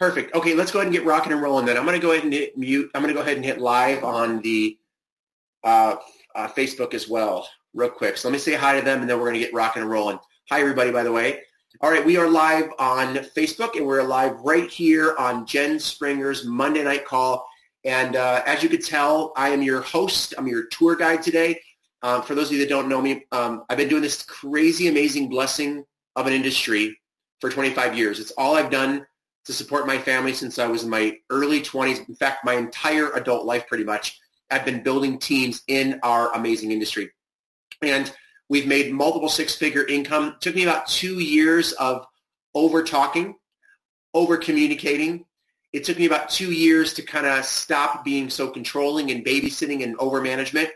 Perfect. Okay, let's go ahead and get rocking and rolling then. I'm going to go ahead and hit mute. I'm going to go ahead and hit live on the uh, uh, Facebook as well real quick. So let me say hi to them and then we're going to get rocking and rolling. Hi, everybody, by the way. All right, we are live on Facebook and we're live right here on Jen Springer's Monday Night Call. And uh, as you could tell, I am your host. I'm your tour guide today. Um, for those of you that don't know me, um, I've been doing this crazy, amazing blessing of an industry for 25 years. It's all I've done to support my family since I was in my early 20s. In fact, my entire adult life pretty much. I've been building teams in our amazing industry. And we've made multiple six-figure income. It took me about two years of over-talking, over-communicating. It took me about two years to kind of stop being so controlling and babysitting and over-management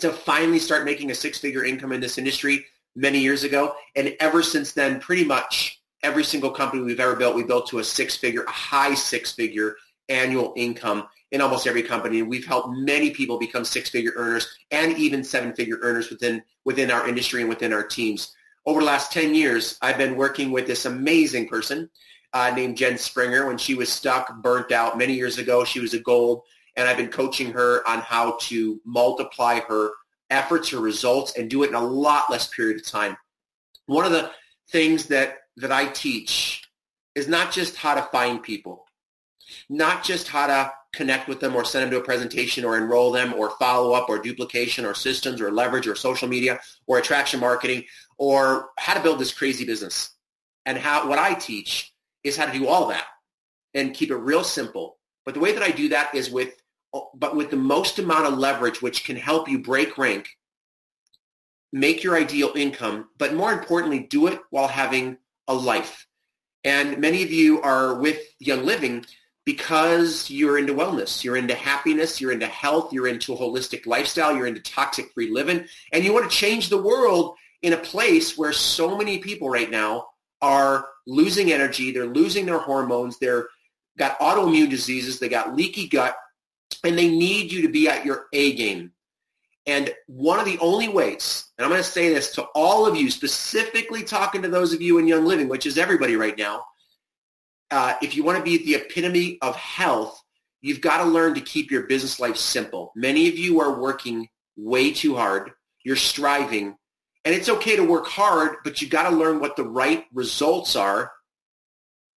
to finally start making a six-figure income in this industry many years ago. And ever since then, pretty much every single company we've ever built, we built to a six-figure, a high six-figure annual income in almost every company. We've helped many people become six-figure earners and even seven-figure earners within within our industry and within our teams. Over the last 10 years, I've been working with this amazing person uh, named Jen Springer. When she was stuck, burnt out many years ago, she was a gold, and I've been coaching her on how to multiply her efforts, her results, and do it in a lot less period of time. One of the things that that I teach is not just how to find people, not just how to connect with them or send them to a presentation or enroll them or follow up or duplication or systems or leverage or social media or attraction marketing or how to build this crazy business. And how what I teach is how to do all that and keep it real simple. But the way that I do that is with but with the most amount of leverage which can help you break rank, make your ideal income, but more importantly, do it while having a life. And many of you are with Young Living because you're into wellness, you're into happiness, you're into health, you're into a holistic lifestyle, you're into toxic-free living, and you want to change the world in a place where so many people right now are losing energy, they're losing their hormones, they're got autoimmune diseases, they got leaky gut, and they need you to be at your A game. And one of the only ways, and I'm going to say this to all of you, specifically talking to those of you in Young Living, which is everybody right now, uh, if you want to be the epitome of health, you've got to learn to keep your business life simple. Many of you are working way too hard. You're striving. And it's okay to work hard, but you got to learn what the right results are.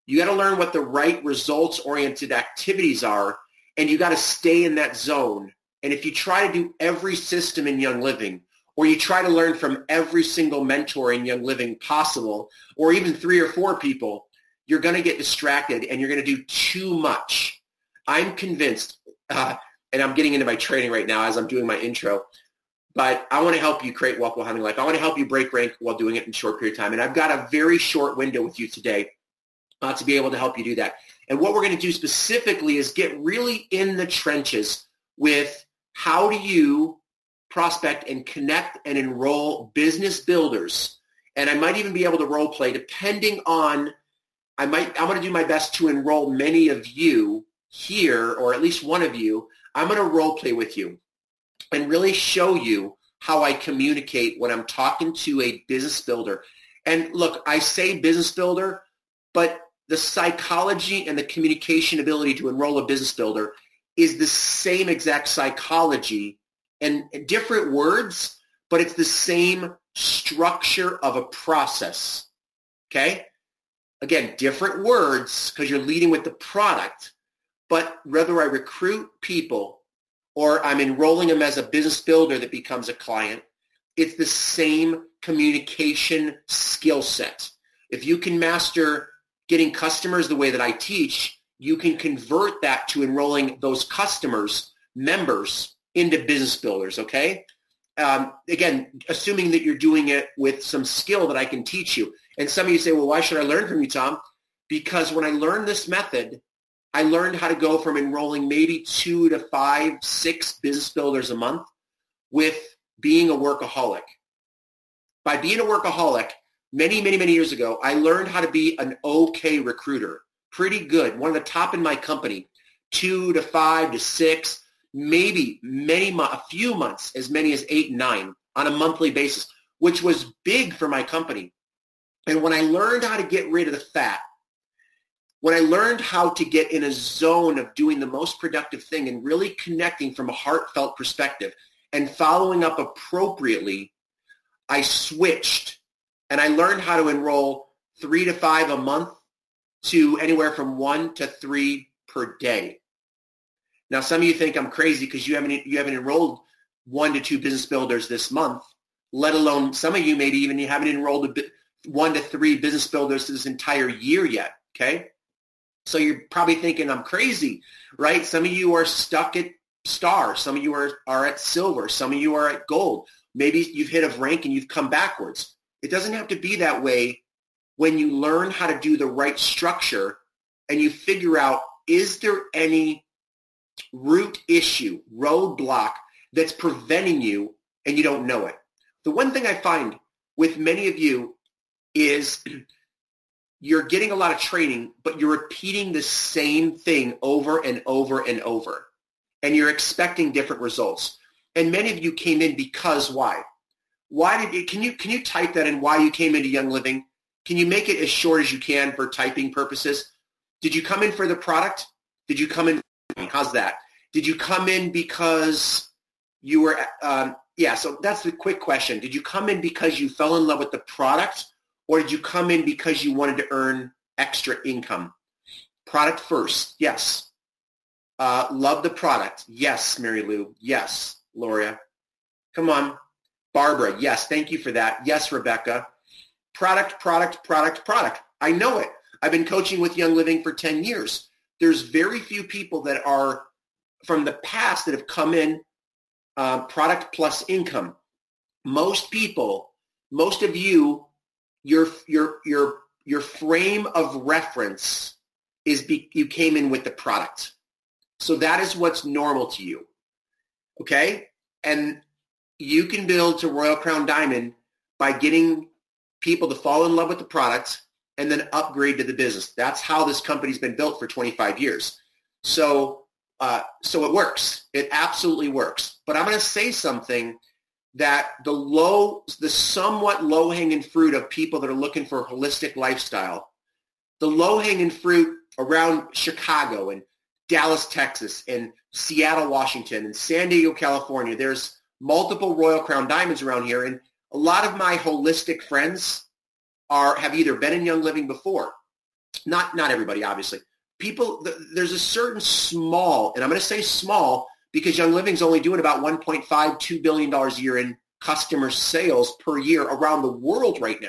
You got to learn what the right results-oriented activities are, and you got to stay in that zone. And if you try to do every system in Young Living, or you try to learn from every single mentor in Young Living possible, or even three or four people, you're going to get distracted and you're going to do too much. I'm convinced, uh, and I'm getting into my training right now as I'm doing my intro, but I want to help you create Walk Well Hunting Life. I want to help you break rank while doing it in a short period of time. And I've got a very short window with you today uh, to be able to help you do that. And what we're going to do specifically is get really in the trenches with how do you prospect and connect and enroll business builders. And I might even be able to role play depending on I might, I'm going to do my best to enroll many of you here, or at least one of you. I'm going to role play with you and really show you how I communicate when I'm talking to a business builder. And look, I say business builder, but the psychology and the communication ability to enroll a business builder is the same exact psychology and different words, but it's the same structure of a process. Okay? again, different words because you're leading with the product, but whether I recruit people or I'm enrolling them as a business builder that becomes a client, it's the same communication skill set. If you can master getting customers the way that I teach, you can convert that to enrolling those customers, members, into business builders, okay? Um, again, assuming that you're doing it with some skill that I can teach you. And some of you say, well, why should I learn from you, Tom? Because when I learned this method, I learned how to go from enrolling maybe two to five, six business builders a month with being a workaholic. By being a workaholic, many, many, many years ago, I learned how to be an okay recruiter. Pretty good. One of the top in my company. Two to five to six, maybe many, a few months, as many as eight, nine on a monthly basis, which was big for my company. And when I learned how to get rid of the fat, when I learned how to get in a zone of doing the most productive thing and really connecting from a heartfelt perspective and following up appropriately, I switched and I learned how to enroll three to five a month to anywhere from one to three per day. Now, some of you think I'm crazy because you haven't you haven't enrolled one to two business builders this month, let alone some of you maybe even you haven't enrolled one to three business builders this entire year yet. Okay, so you're probably thinking I'm crazy, right? Some of you are stuck at star, some of you are are at silver, some of you are at gold. Maybe you've hit a rank and you've come backwards. It doesn't have to be that way when you learn how to do the right structure and you figure out is there any root issue, roadblock that's preventing you and you don't know it. The one thing I find with many of you is you're getting a lot of training, but you're repeating the same thing over and over and over. And you're expecting different results. And many of you came in because why? Why did you, can you, can you type that in why you came into Young Living? Can you make it as short as you can for typing purposes? Did you come in for the product? Did you come in? How's that? Did you come in because you were, um, yeah, so that's the quick question. Did you come in because you fell in love with the product or did you come in because you wanted to earn extra income? Product first, yes. Uh, love the product, yes, Mary Lou, yes, Loria. Come on. Barbara, yes, thank you for that. Yes, Rebecca. Product, product, product, product. I know it. I've been coaching with Young Living for 10 years. There's very few people that are from the past that have come in uh, product plus income. Most people, most of you, your your your your frame of reference is be, you came in with the product. So that is what's normal to you. Okay? And you can build to Royal Crown Diamond by getting people to fall in love with the product and then upgrade to the business. That's how this company's been built for 25 years. So uh, so it works. It absolutely works. But I'm going to say something that the low, the somewhat low-hanging fruit of people that are looking for a holistic lifestyle, the low-hanging fruit around Chicago and Dallas, Texas, and Seattle, Washington, and San Diego, California, there's multiple Royal Crown Diamonds around here, and a lot of my holistic friends are have either been in Young Living before. Not not everybody, obviously, people, there's a certain small, and I'm going to say small because Young Living's only doing about 1.5, $2 billion a year in customer sales per year around the world right now.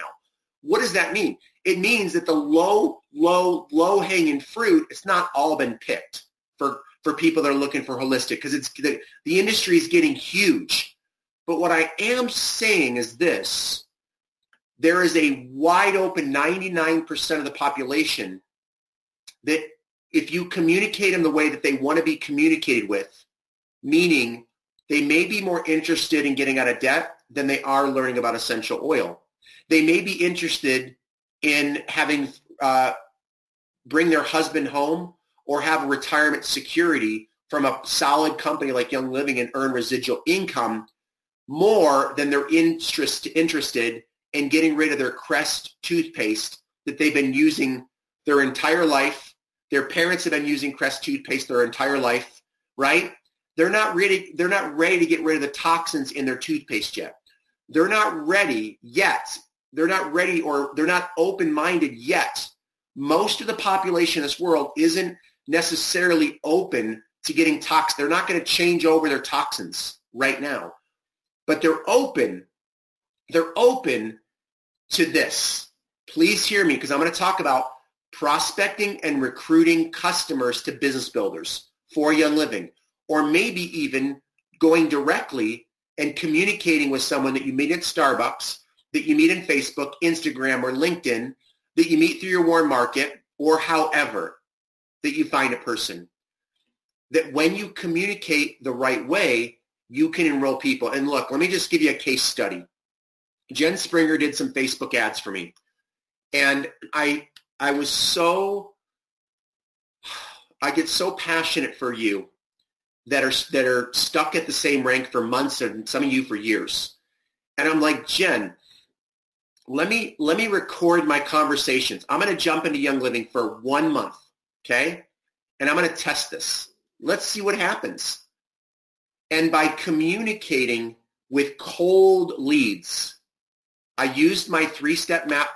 What does that mean? It means that the low, low, low hanging fruit, it's not all been picked for, for people that are looking for holistic because it's the, the industry is getting huge. But what I am saying is this, there is a wide open 99% of the population that if you communicate them the way that they want to be communicated with, meaning they may be more interested in getting out of debt than they are learning about essential oil. They may be interested in having uh, bring their husband home or have retirement security from a solid company like Young Living and earn residual income more than they're interest, interested in getting rid of their Crest toothpaste that they've been using their entire life their parents have been using Crest toothpaste their entire life, right? They're not ready. They're not ready to get rid of the toxins in their toothpaste yet. They're not ready yet. They're not ready or they're not open-minded yet. Most of the population in this world isn't necessarily open to getting toxins. They're not going to change over their toxins right now, but they're open. They're open to this. Please hear me because I'm going to talk about prospecting and recruiting customers to business builders for Young Living, or maybe even going directly and communicating with someone that you meet at Starbucks, that you meet in Facebook, Instagram, or LinkedIn, that you meet through your warm market, or however that you find a person. That when you communicate the right way, you can enroll people. And look, let me just give you a case study. Jen Springer did some Facebook ads for me. And I I was so, I get so passionate for you that are that are stuck at the same rank for months and some of you for years. And I'm like, Jen, let me let me record my conversations. I'm going to jump into Young Living for one month. Okay? And I'm going to test this. Let's see what happens. And by communicating with cold leads, I used my three-step map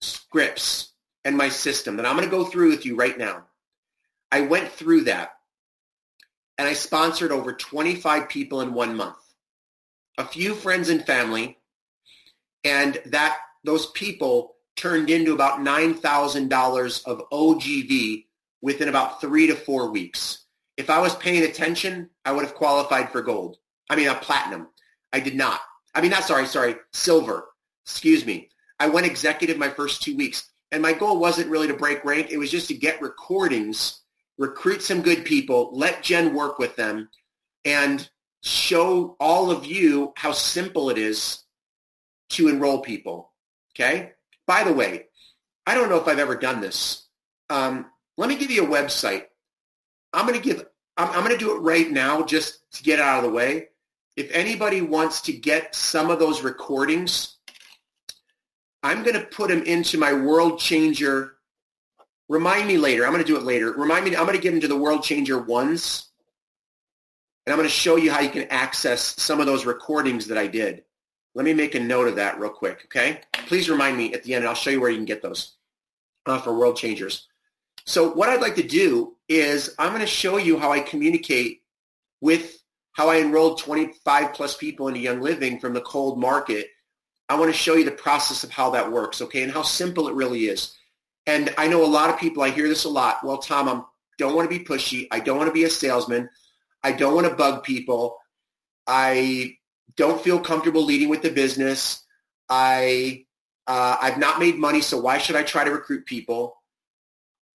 scripts and my system that I'm going to go through with you right now. I went through that and I sponsored over 25 people in one month. A few friends and family, and that those people turned into about $9,000 of OGV within about three to four weeks. If I was paying attention, I would have qualified for gold. I mean, a platinum. I did not. I mean, not sorry, sorry, silver. Excuse me. I went executive my first two weeks. And my goal wasn't really to break rank. It was just to get recordings, recruit some good people, let Jen work with them, and show all of you how simple it is to enroll people. Okay? By the way, I don't know if I've ever done this. Um, let me give you a website. I'm going to give, I'm, I'm going to do it right now just to get out of the way. If anybody wants to get some of those recordings, I'm going to put them into my World Changer. Remind me later. I'm going to do it later. Remind me. I'm going to give them to the World Changer ones. And I'm going to show you how you can access some of those recordings that I did. Let me make a note of that real quick, okay? Please remind me at the end, and I'll show you where you can get those uh, for World Changers. So what I'd like to do is I'm going to show you how I communicate with how I enrolled 25 plus people into Young Living from the cold market. I want to show you the process of how that works, okay, and how simple it really is. And I know a lot of people, I hear this a lot. Well, Tom, I don't want to be pushy. I don't want to be a salesman. I don't want to bug people. I don't feel comfortable leading with the business. I uh, I've not made money, so why should I try to recruit people?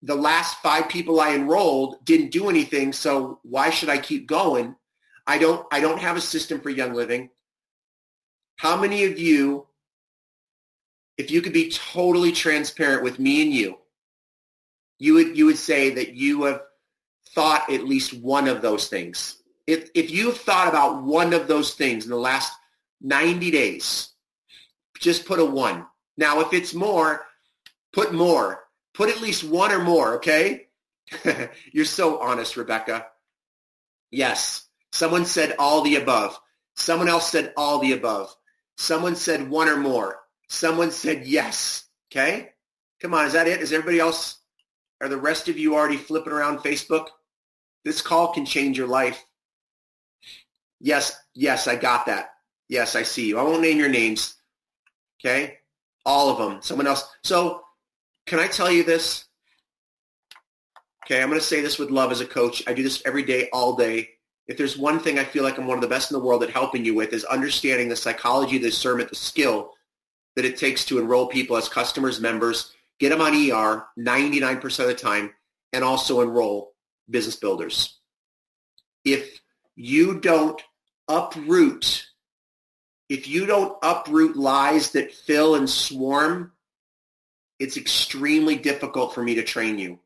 The last five people I enrolled didn't do anything, so why should I keep going? I don't I don't have a system for Young Living. How many of you, if you could be totally transparent with me and you, you would you would say that you have thought at least one of those things if, if you've thought about one of those things in the last 90 days, just put a one. Now, if it's more, put more. Put at least one or more, okay? You're so honest, Rebecca. Yes. Someone said all the above. Someone else said all the above. Someone said one or more. Someone said yes. Okay? Come on, is that it? Is everybody else, are the rest of you already flipping around Facebook? This call can change your life. Yes, yes, I got that. Yes, I see you. I won't name your names. Okay? All of them. Someone else. So can I tell you this? Okay, I'm going to say this with love as a coach. I do this every day, all day. If there's one thing I feel like I'm one of the best in the world at helping you with is understanding the psychology, the discernment, the skill that it takes to enroll people as customers, members, get them on ER 99% of the time, and also enroll business builders. If you don't uproot, if you don't uproot lies that fill and swarm, it's extremely difficult for me to train you.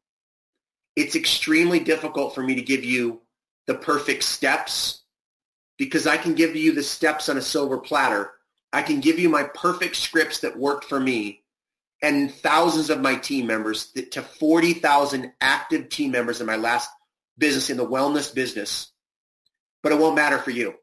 It's extremely difficult for me to give you the perfect steps because I can give you the steps on a silver platter. I can give you my perfect scripts that worked for me and thousands of my team members to 40,000 active team members in my last business in the wellness business. But it won't matter for you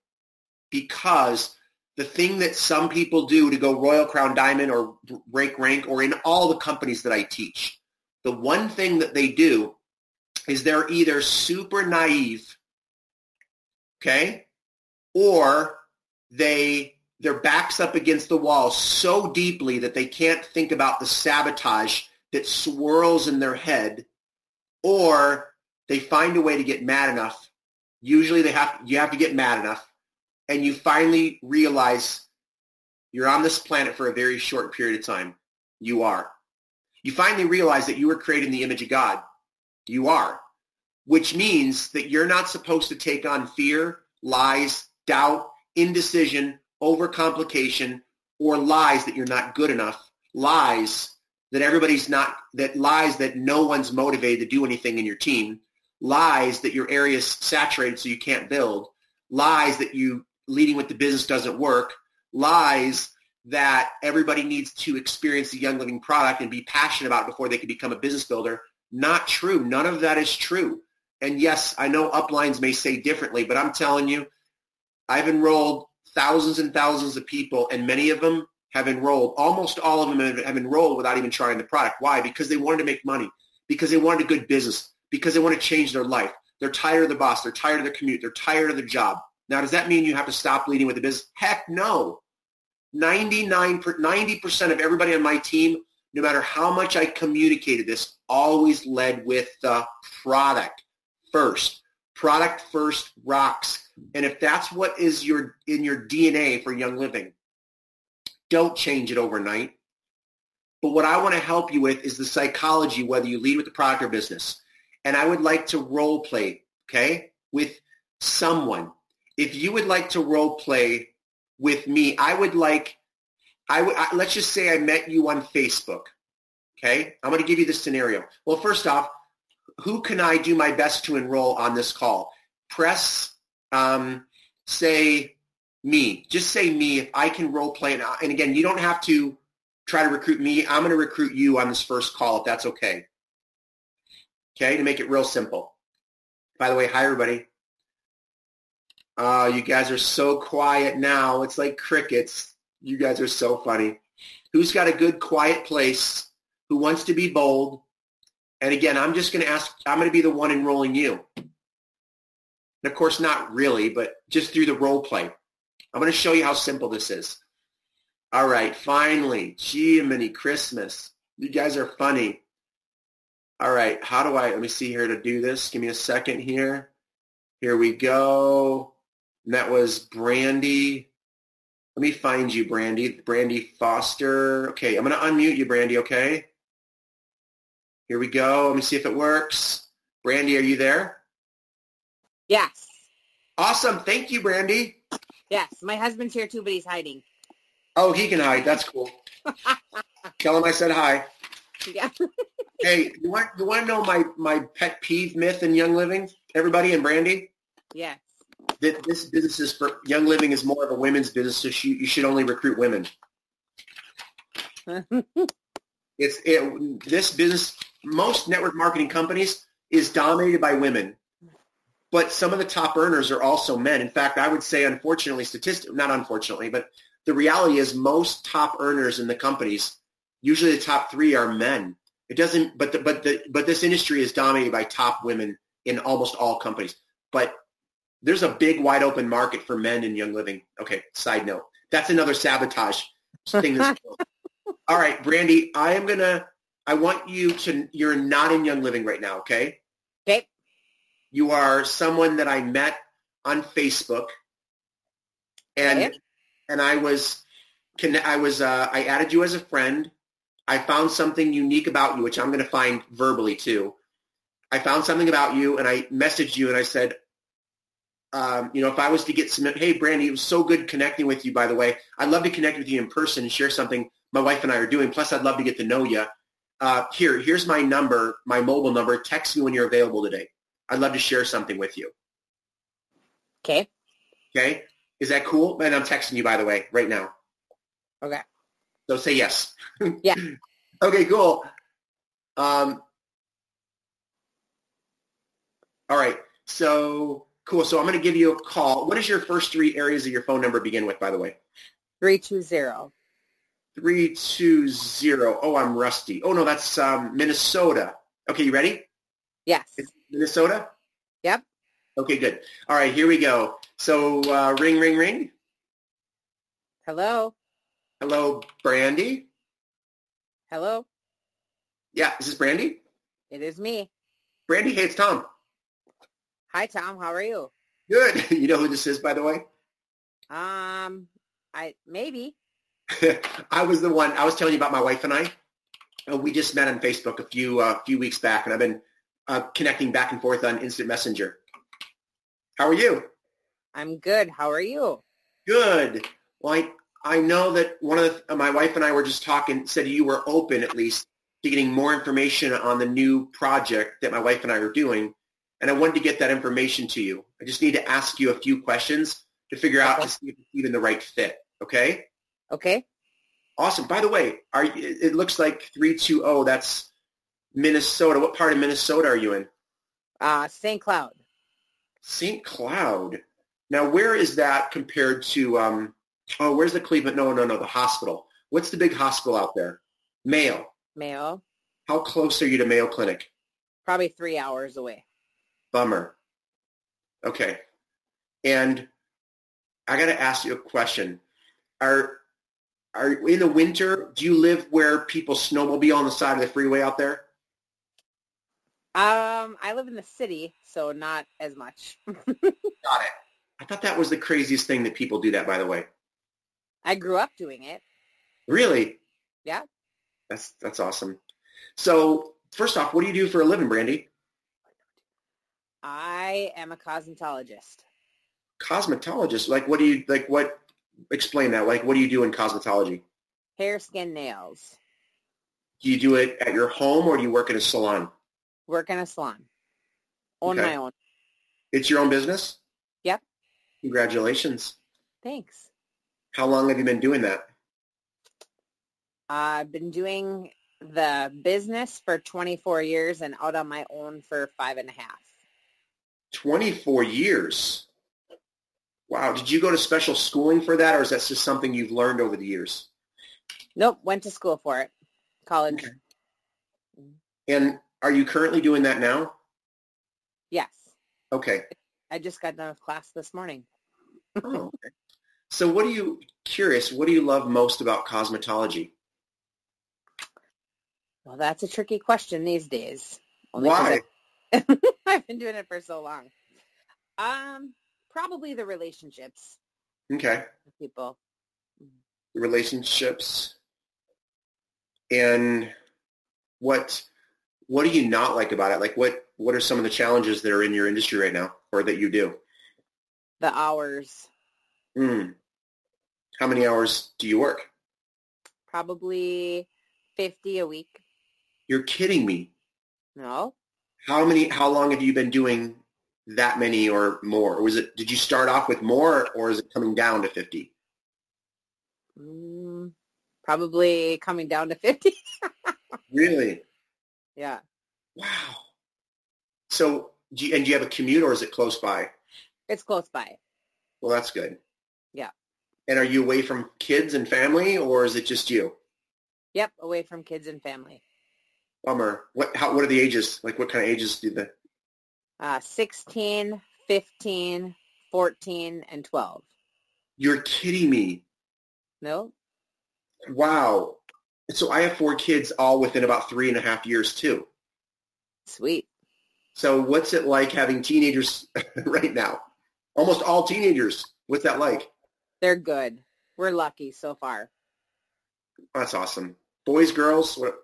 because the thing that some people do to go Royal Crown Diamond or break rank or in all the companies that I teach, the one thing that they do is they're either super naive, okay, or they their backs up against the wall so deeply that they can't think about the sabotage that swirls in their head, or they find a way to get mad enough. Usually they have you have to get mad enough and you finally realize you're on this planet for a very short period of time. You are. You finally realize that you were created in the image of God. You are. Which means that you're not supposed to take on fear, lies, doubt, indecision, overcomplication, or lies that you're not good enough. Lies that everybody's not, that lies that no one's motivated to do anything in your team. Lies that your area's saturated so you can't build. Lies that you leading with the business doesn't work, lies that everybody needs to experience the Young Living product and be passionate about it before they can become a business builder. Not true. None of that is true. And yes, I know uplines may say differently, but I'm telling you, I've enrolled thousands and thousands of people, and many of them have enrolled, almost all of them have enrolled without even trying the product. Why? Because they wanted to make money, because they wanted a good business, because they want to change their life. They're tired of the boss. They're tired of the commute. They're tired of the job. Now, does that mean you have to stop leading with the business? Heck no. 99, 90% of everybody on my team, no matter how much I communicated this, always led with the product first. Product first rocks. And if that's what is your in your DNA for Young Living, don't change it overnight. But what I want to help you with is the psychology, whether you lead with the product or business. And I would like to role play, okay, with someone. If you would like to role play with me, I would like, I would, let's just say I met you on Facebook. Okay. I'm going to give you the scenario. Well, first off, who can I do my best to enroll on this call? Press, um, say me. Just say me if I can role play. And, and again, you don't have to try to recruit me. I'm going to recruit you on this first call if that's okay. Okay, to make it real simple. By the way, hi everybody. Uh, you guys are so quiet now. It's like crickets. You guys are so funny. Who's got a good quiet place? Who wants to be bold? And again, I'm just going to ask, I'm going to be the one enrolling you. And of course, not really, but just through the role play. I'm going to show you how simple this is. All right, finally, gee, Jiminy Christmas. You guys are funny. All right, how do I, let me see here to do this. Give me a second here. Here we go. And that was Brandy. Let me find you, Brandy. Brandy Foster. Okay, I'm going to unmute you, Brandy, okay? Here we go. Let me see if it works. Brandy, are you there? Yes. Awesome. Thank you, Brandy. Yes. My husband's here too, but he's hiding. Oh, he can hide. That's cool. Tell him I said hi. Yeah. hey, you want you want to know my my pet peeve myth in Young Living? Everybody and Brandy. That this business is for Young Living is more of a women's business, so you, you should only recruit women. it's it, this business. Most network marketing companies is dominated by women, but some of the top earners are also men. In fact, I would say, unfortunately, statistic not unfortunately, but the reality is most top earners in the companies, usually the top three are men. It doesn't, but the, but the, but this industry is dominated by top women in almost all companies. But there's a big wide open market for men in Young Living. Okay, side note. That's another sabotage thing. All right, Brandy, I am gonna. I want you to. You're not in Young Living right now, okay? Okay. You are someone that I met on Facebook, and okay. and I was, can I was uh, I added you as a friend. I found something unique about you, which I'm going to find verbally too. I found something about you, and I messaged you, and I said, um, you know, if I was to get some, hey, Brandy, it was so good connecting with you, by the way. I'd love to connect with you in person and share something my wife and I are doing. Plus, I'd love to get to know you. Uh, here, here's my number, my mobile number. Text me when you're available today. I'd love to share something with you. Okay. Okay. Is that cool? And I'm texting you, by the way, right now. Okay. So say yes. Yeah. okay, cool. Um, all right. So Cool. So I'm going to give you a call. What is your first three areas of your phone number begin with, by the way? 320. 320. Oh, I'm rusty. Oh, no, that's um, Minnesota. Okay, you ready? Yes. It's Minnesota? Yep. Okay, good. All right, here we go. So uh, ring, ring, ring. Hello. Hello, Brandy. Hello. Yeah, is this Brandy? It is me. Brandy, hey, it's Tom. Hi, Tom. How are you? Good. You know who this is, by the way? Um, I maybe. I was the one. I was telling you about my wife and I. Uh, we just met on Facebook a few uh, few weeks back, and I've been uh, connecting back and forth on Instant Messenger. How are you? I'm good. How are you? Good. Well, I, I know that one of the, uh, my wife and I were just talking. Said you were open at least to getting more information on the new project that my wife and I are doing and I wanted to get that information to you. I just need to ask you a few questions to figure out to see if it's even the right fit. Okay? Okay. Awesome. By the way, are it looks like 320, that's Minnesota. What part of Minnesota are you in? Uh, St. Cloud. St. Cloud. Now, where is that compared to? Um, oh, where's the Cleveland? No, no, no, the hospital. What's the big hospital out there? Mayo. Mayo. How close are you to Mayo Clinic? Probably three hours away. Bummer. Okay. And I got to ask you a question. Are are in the winter? Do you live where people snowmobile on the side of the freeway out there? Um, I live in the city, so not as much. Got it. I thought that was the craziest thing that people do that. By the way, I grew up doing it. really? Yeah. That's that's awesome. So first off, what do you do for a living, Brandy? I am a cosmetologist. Cosmetologist. Like, what do you like? What? Explain that. Like, what do you do in cosmetology? Hair, skin, nails. Do you do it at your home or do you work in a salon? Work in a salon. On Okay. my own. It's your own business. Yep. Congratulations. Thanks. How long have you been doing that? I've been doing the business for 24 years and out on my own for five and a half. 24 years. Wow. Did you go to special schooling for that or is that just something you've learned over the years? Nope, went to school for it. College. Okay. And are you currently doing that now? Yes. Okay. I just got done with class this morning. Oh, okay. So what do you, curious, what do you love most about cosmetology? Well, that's a tricky question these days. Why? I've been doing it for so long. Um, probably the relationships Okay. people. Relationships. And what, what do you not like about it? Like what, what are some of the challenges that are in your industry right now or that you do? The hours, Hmm. How many hours do you work? probably 50 a week. You're kidding me. No, How many, how long have you been doing that many or more? Or was it, did you start off with more or is it coming down to 50? mm, probably coming down to 50. Really? yeah. Wow. So, do you, and do you have a commute or is it close by? It's close by. Well, that's good. Yeah. And are you away from kids and family or is it just you? Yep, away from kids and family. Bummer. What, how, what are the ages? Like what kind of ages do they? Uh, 16, 15, 14, and 12. you're kidding me. No? Wow. So I have four kids all within about three and a half years too. Sweet. So what's it like having teenagers right now? Almost all teenagers. What's that like? They're good. We're lucky so far. That's awesome. Boys, girls, what?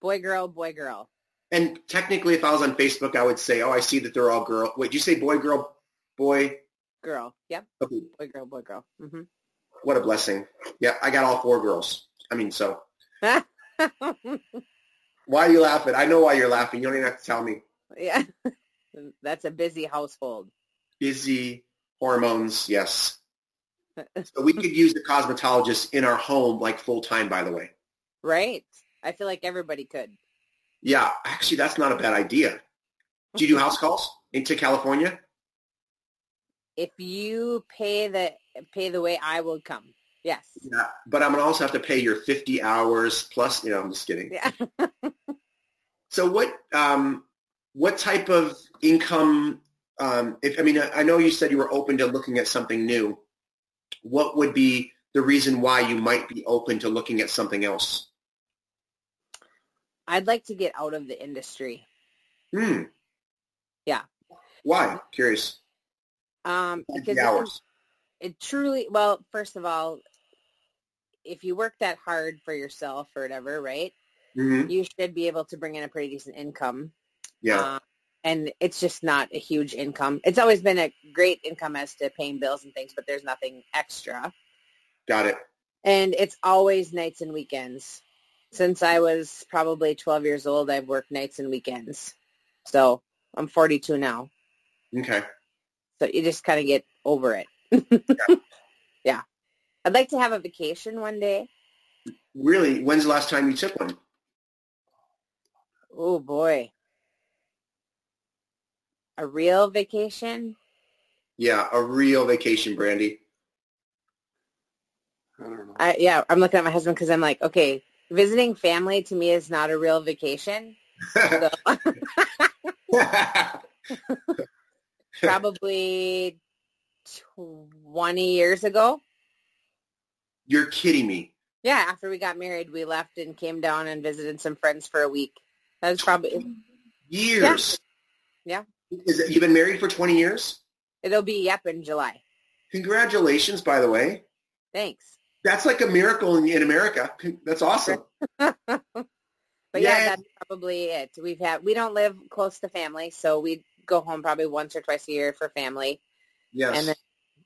Boy, girl, boy, girl. And technically, if I was on Facebook, I would say, "Oh, I see that they're all girl." Wait, did you say boy, girl, boy? Girl. Yep. Okay, Boy, girl, boy, girl. hmm what a blessing. Yeah, I got all four girls. I mean, so why are you laughing? I know why you're laughing. You don't even have to tell me. yeah. That's a busy household. Busy hormones, yes. So we could use a cosmetologist in our home, like full time. By the way, Right. I feel like everybody could. yeah. Actually, that's not a bad idea. Do you do house calls into California? If you pay the pay the way I will come. Yes. Yeah, but I'm gonna also have to pay your 50 hours plus. You know, I'm just kidding. Yeah. So what um, what type of income? Um, if I mean, I I know you said you were open to looking at something new. What would be the reason why you might be open to looking at something else? I'd like to get out of the industry. Hmm. Yeah. Why? Curious. Um, because the it, hours. it truly, well, first of all, if you work that hard for yourself or whatever, right, hmm you should be able to bring in a pretty decent income. Yeah. Um, and it's just not a huge income. It's always been a great income as to paying bills and things, but there's nothing extra. Got it. And it's always nights and weekends. Since I was probably 12 years old, I've worked nights and weekends. So I'm 42 now. Okay. So you just kind of get over it. yeah. I'd like to have a vacation one day. Really? When's the last time you took one? Oh boy. A real vacation? Yeah, a real vacation, Brandy. I don't know. I, yeah, I'm looking at my husband because I'm like, okay, visiting family to me is not a real vacation. So, probably 20 years ago. You're kidding me. Yeah, after we got married, we left and came down and visited some friends for a week. That was probably, Years. Yeah. Is it, you've been married for 20 years? it'll be, yep, in July. Congratulations, by the way. Thanks. That's like a miracle in, in America. That's awesome. But yeah, Yeah. that's probably it. We've had, we don't live close to family, so we go home probably once or twice a year for family. Yes. And then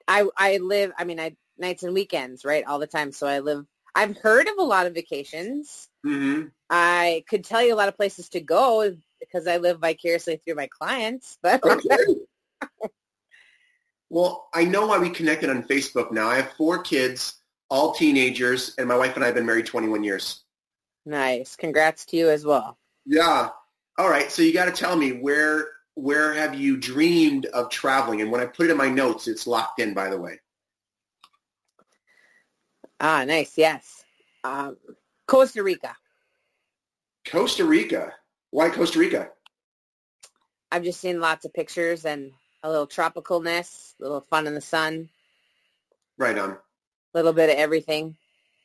I I live I mean I nights and weekends, right, all the time. So I live I've heard of a lot of vacations. hmm I could tell you a lot of places to go because I live vicariously through my clients, but Okay. well, I know why we connected on Facebook now. I have four kids, all teenagers, and my wife and I have been married 21 years. nice. Congrats to you as well. Yeah. All right. So you got to tell me where where have you dreamed of traveling? And when I put it in my notes, it's locked in. By the way. Ah, nice. Yes. Um, Costa Rica. Costa Rica. Why Costa Rica? I've just seen lots of pictures and a little tropicalness, a little fun in the sun, Right on. Little bit of everything.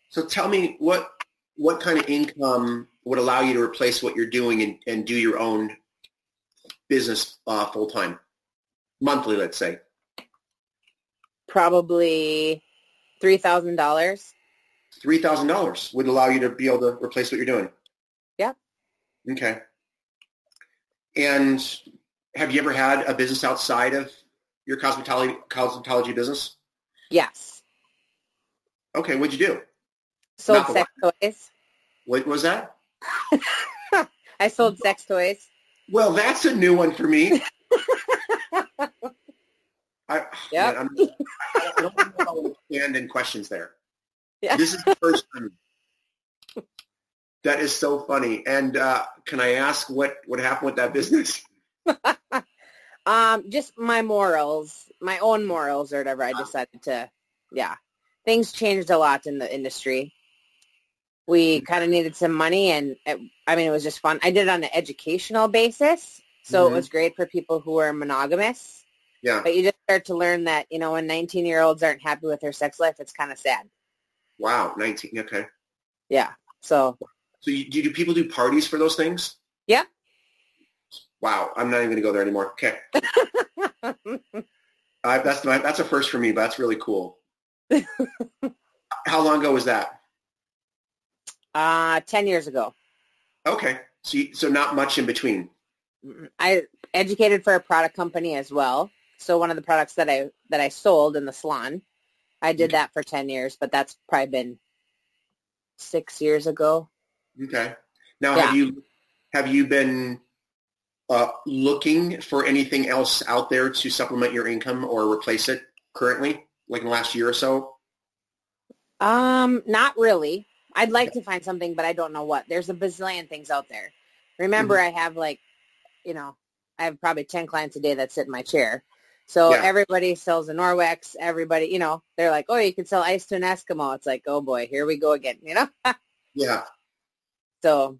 So tell me what what kind of income would allow you to replace what you're doing and, and do your own business uh, full time, monthly, let's say. Probably three thousand dollars. Three thousand dollars would allow you to be able to replace what you're doing. Yeah. Okay. And have you ever had a business outside of your cosmetology cosmetology business? Yes. Okay, what'd you do? Sold Not sex toys. What was that? I sold sex toys. Well, that's a new one for me. I, Yep. man, I don't know how to stand in questions there. Yeah. This is the first time. That is so funny. And uh, can I ask what, what happened with that business? Um, just my morals, my own morals or whatever. I decided to, yeah. Things changed a lot in the industry. We kind of needed some money, and it, I mean, it was just fun. I did it on an educational basis, so Mhm. it was great for people who are monogamous. Yeah. But you just start to learn that you know when 19 year olds aren't happy with their sex life, it's kind of sad. Wow, 19. Okay. Yeah. So So you, do, do people do parties for those things? Yeah. Wow, I'm not even going to go there anymore. Okay. I, that's my, that's a first for me, but that's really cool. How long ago was that? uh, 10 years ago. Okay. So, you, so not much in between. I educated for a product company as well. So one of the products that I that I sold in the salon, I did that for ten years, but that's probably been six years ago. Okay. Now, Yeah. have you have you been uh, looking for anything else out there to supplement your income or replace it currently, like in the last year or so? Um, not really. I'd like to find something, but I don't know what. There's a bazillion things out there. Remember, I have like, you know, I have probably ten clients a day that sit in my chair. So Yeah. everybody sells a Norwex. Everybody, you know, they're like, oh, you can sell ice to an Eskimo. It's like, oh boy, here we go again. You know. Yeah. So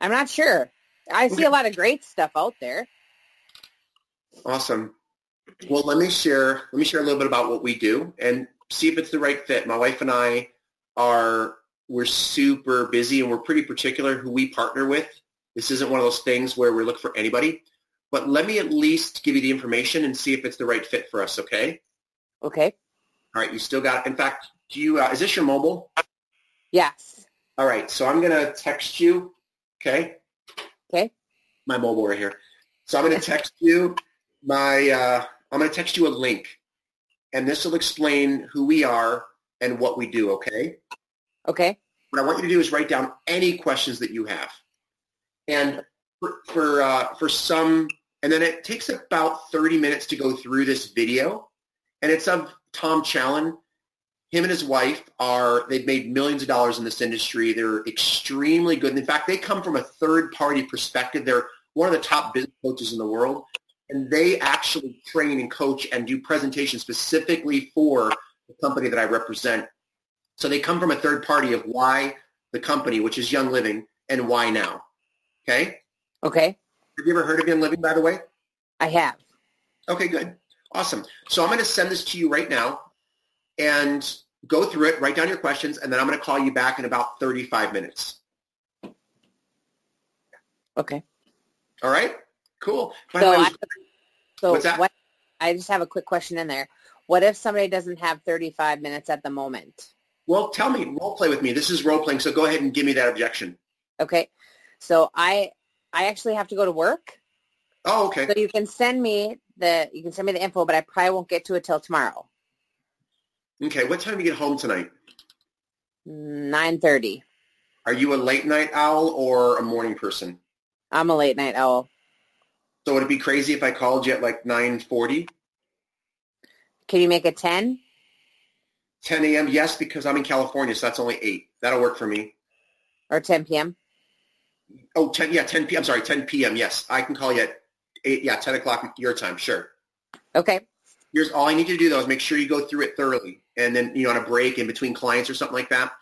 I'm not sure. I see Okay. a lot of great stuff out there. Awesome. Well, let me share. Let me share a little bit about what we do and see if it's the right fit. My wife and I are we're super busy and we're pretty particular who we partner with. This isn't one of those things where we look for anybody. But let me at least give you the information and see if it's the right fit for us. Okay. Okay. All right. You still got. In fact, do you? Uh, is this your mobile? Yes. All right. So I'm gonna text you. Okay. Okay. My mobile right here. So I'm gonna text you my. Uh, I'm gonna text you a link, and this will explain who we are and what we do. Okay. Okay. What I want you to do is write down any questions that you have, and for for, uh, for some, and then it takes about 30 minutes to go through this video, and it's of Tom Challen. him and his wife are they've made millions of dollars in this industry. They're extremely good. In fact, they come from a third party perspective. They're one of the top business coaches in the world, and they actually train and coach and do presentations specifically for the company that I represent. So they come from a third party of why the company, which is Young Living, and why now. Okay. Okay. Have you ever heard of Young Living, by the way? I have. Okay, good. Awesome. So I'm going to send this to you right now and go through it, write down your questions, and then I'm going to call you back in about 35 minutes. Okay. All right? Cool. By So, way, I, so what? I just have a quick question in there. What if somebody doesn't have 35 minutes at the moment? well, tell me, role play with me. This is role playing, so go ahead and give me that objection. Okay. So I I actually have to go to work. Oh, okay. So you can send me the you can send me the info, but I probably won't get to it till tomorrow. Okay, what time do you get home tonight? Nine thirty. Are you a late night owl or a morning person? I'm a late night owl. So would it be crazy if I called you at like 9.40, Can you make it ten? 10 a.m.? Yes, because I'm in California, so that's only 8. That'll work for me. Or 10 p.m.? Oh, 10, yeah, 10 p.m. I'm sorry, 10 p.m. Yes, I can call you at 8, yeah, 10 o'clock your time, sure. Okay. Here's all I need you to do, though, is make sure you go through it thoroughly. And then, you know, on a break in between clients or something like that.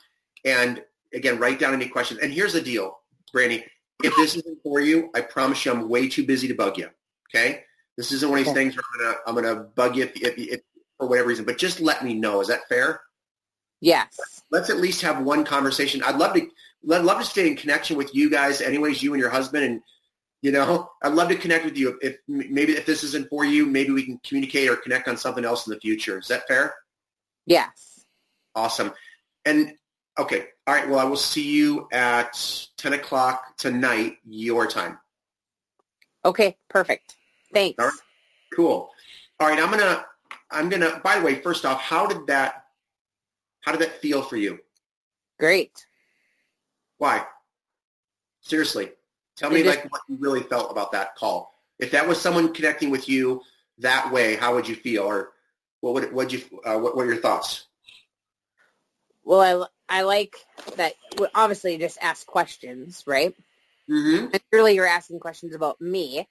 And, again, write down any questions. And here's the deal, Brandy. If this isn't for you, I promise you I'm way too busy to bug you, okay? This isn't one of these Okay. things where I'm going to I'm gonna bug you if, if, if, for whatever reason. But just let me know. Is that fair? Yes. let's at least have one conversation. I'd love to I'd love to stay in connection with you guys, anyways, you and your husband, and you know, I'd love to connect with you. If maybe if this isn't for you, maybe we can communicate or connect on something else in the future. Is that fair? Yes. Awesome. And okay, all right. Well, I will see you at ten o'clock tonight, your time. Okay. Perfect. Thanks. All right. Cool. All right, I'm gonna I'm gonna. By the way, first off, how did that how did that feel for you? Great. Why? Seriously, tell me just- like what you really felt about that call. If that was someone connecting with you that way, how would you feel, or what would what you uh, what were your thoughts? Well, I I like that. well, Obviously, you just ask questions, right? Mm-hmm. And really, you're asking questions about me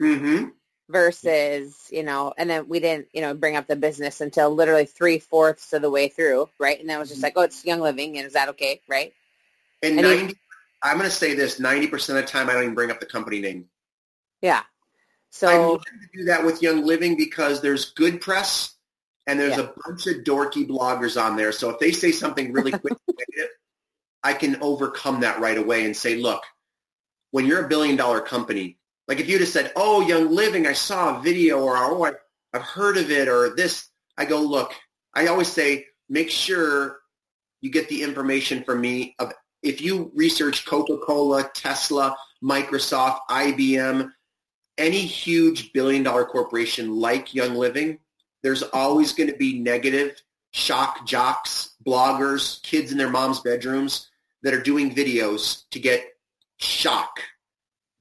Mm-hmm. versus, you know, and then we didn't, you know, bring up the business until literally three fourths of the way through, right? And then it was just like, oh, it's Young Living, and is that okay, right? And And you- ninety, I'm going to say this: ninety percent of the time, I don't even bring up the company name. Yeah. So to do that with Young Living because there's good press and there's Yeah. a bunch of dorky bloggers on there. So if they say something really quick, I can overcome that right away and say, look, when you're a billion dollar company, like if you just said, oh, Young Living, I saw a video or oh, I, I've heard of it or this, I go, look, I always say, make sure you get the information from me of if you research Coca-Cola, Tesla, Microsoft, IBM, any huge billion dollar corporation like Young Living, there's always going to be negative shock jocks, bloggers, kids in their mom's bedrooms that are doing videos to get shock.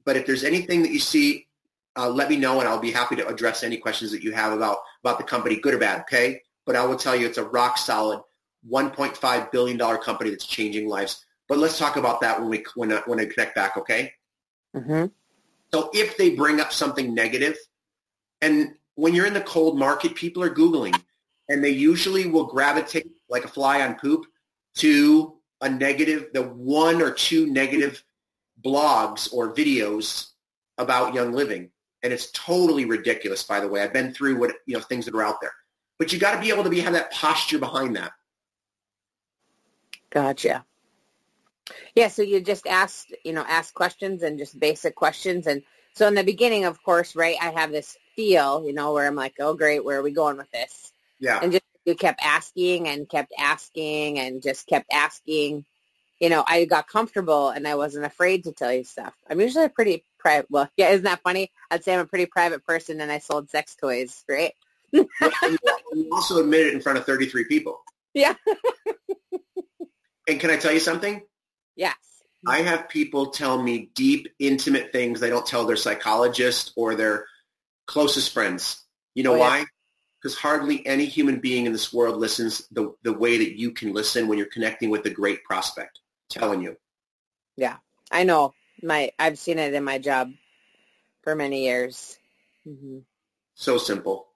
But if there's anything that you see, uh, let me know and I'll be happy to address any questions that you have about, about the company, good or bad, okay? But I will tell you it's a rock solid $1.5 billion company that's changing lives. But let's talk about that when we when I, when I connect back, okay? hmm So if they bring up something negative, and when you're in the cold market, people are Googling, and they usually will gravitate like a fly on poop to a negative, the one or two negative blogs or videos about Young Living. And it's totally ridiculous, by the way. I've been through what you know things that are out there. But you got to be able to be have that posture behind that. Gotcha. Yeah, so you just ask, you know, ask questions and just basic questions. And so in the beginning, of course, right, I have this feel, you know, where I'm like, oh, great, where are we going with this? Yeah. And just you kept asking and kept asking and just kept asking. You know, I got comfortable and I wasn't afraid to tell you stuff. I'm usually a pretty private, well, yeah, isn't that funny? I'd say I'm a pretty private person and I sold sex toys, right? and you also admit it in front of 33 people. Yeah. and can I tell you something? Yes. I have people tell me deep, intimate things they don't tell their psychologist or their closest friends. You know Oh, yeah. why? because hardly any human being in this world listens the, the way that you can listen when you're connecting with a great prospect. I'm telling you. Yeah, I know. My I've seen it in my job for many years. Mm-hmm. So simple.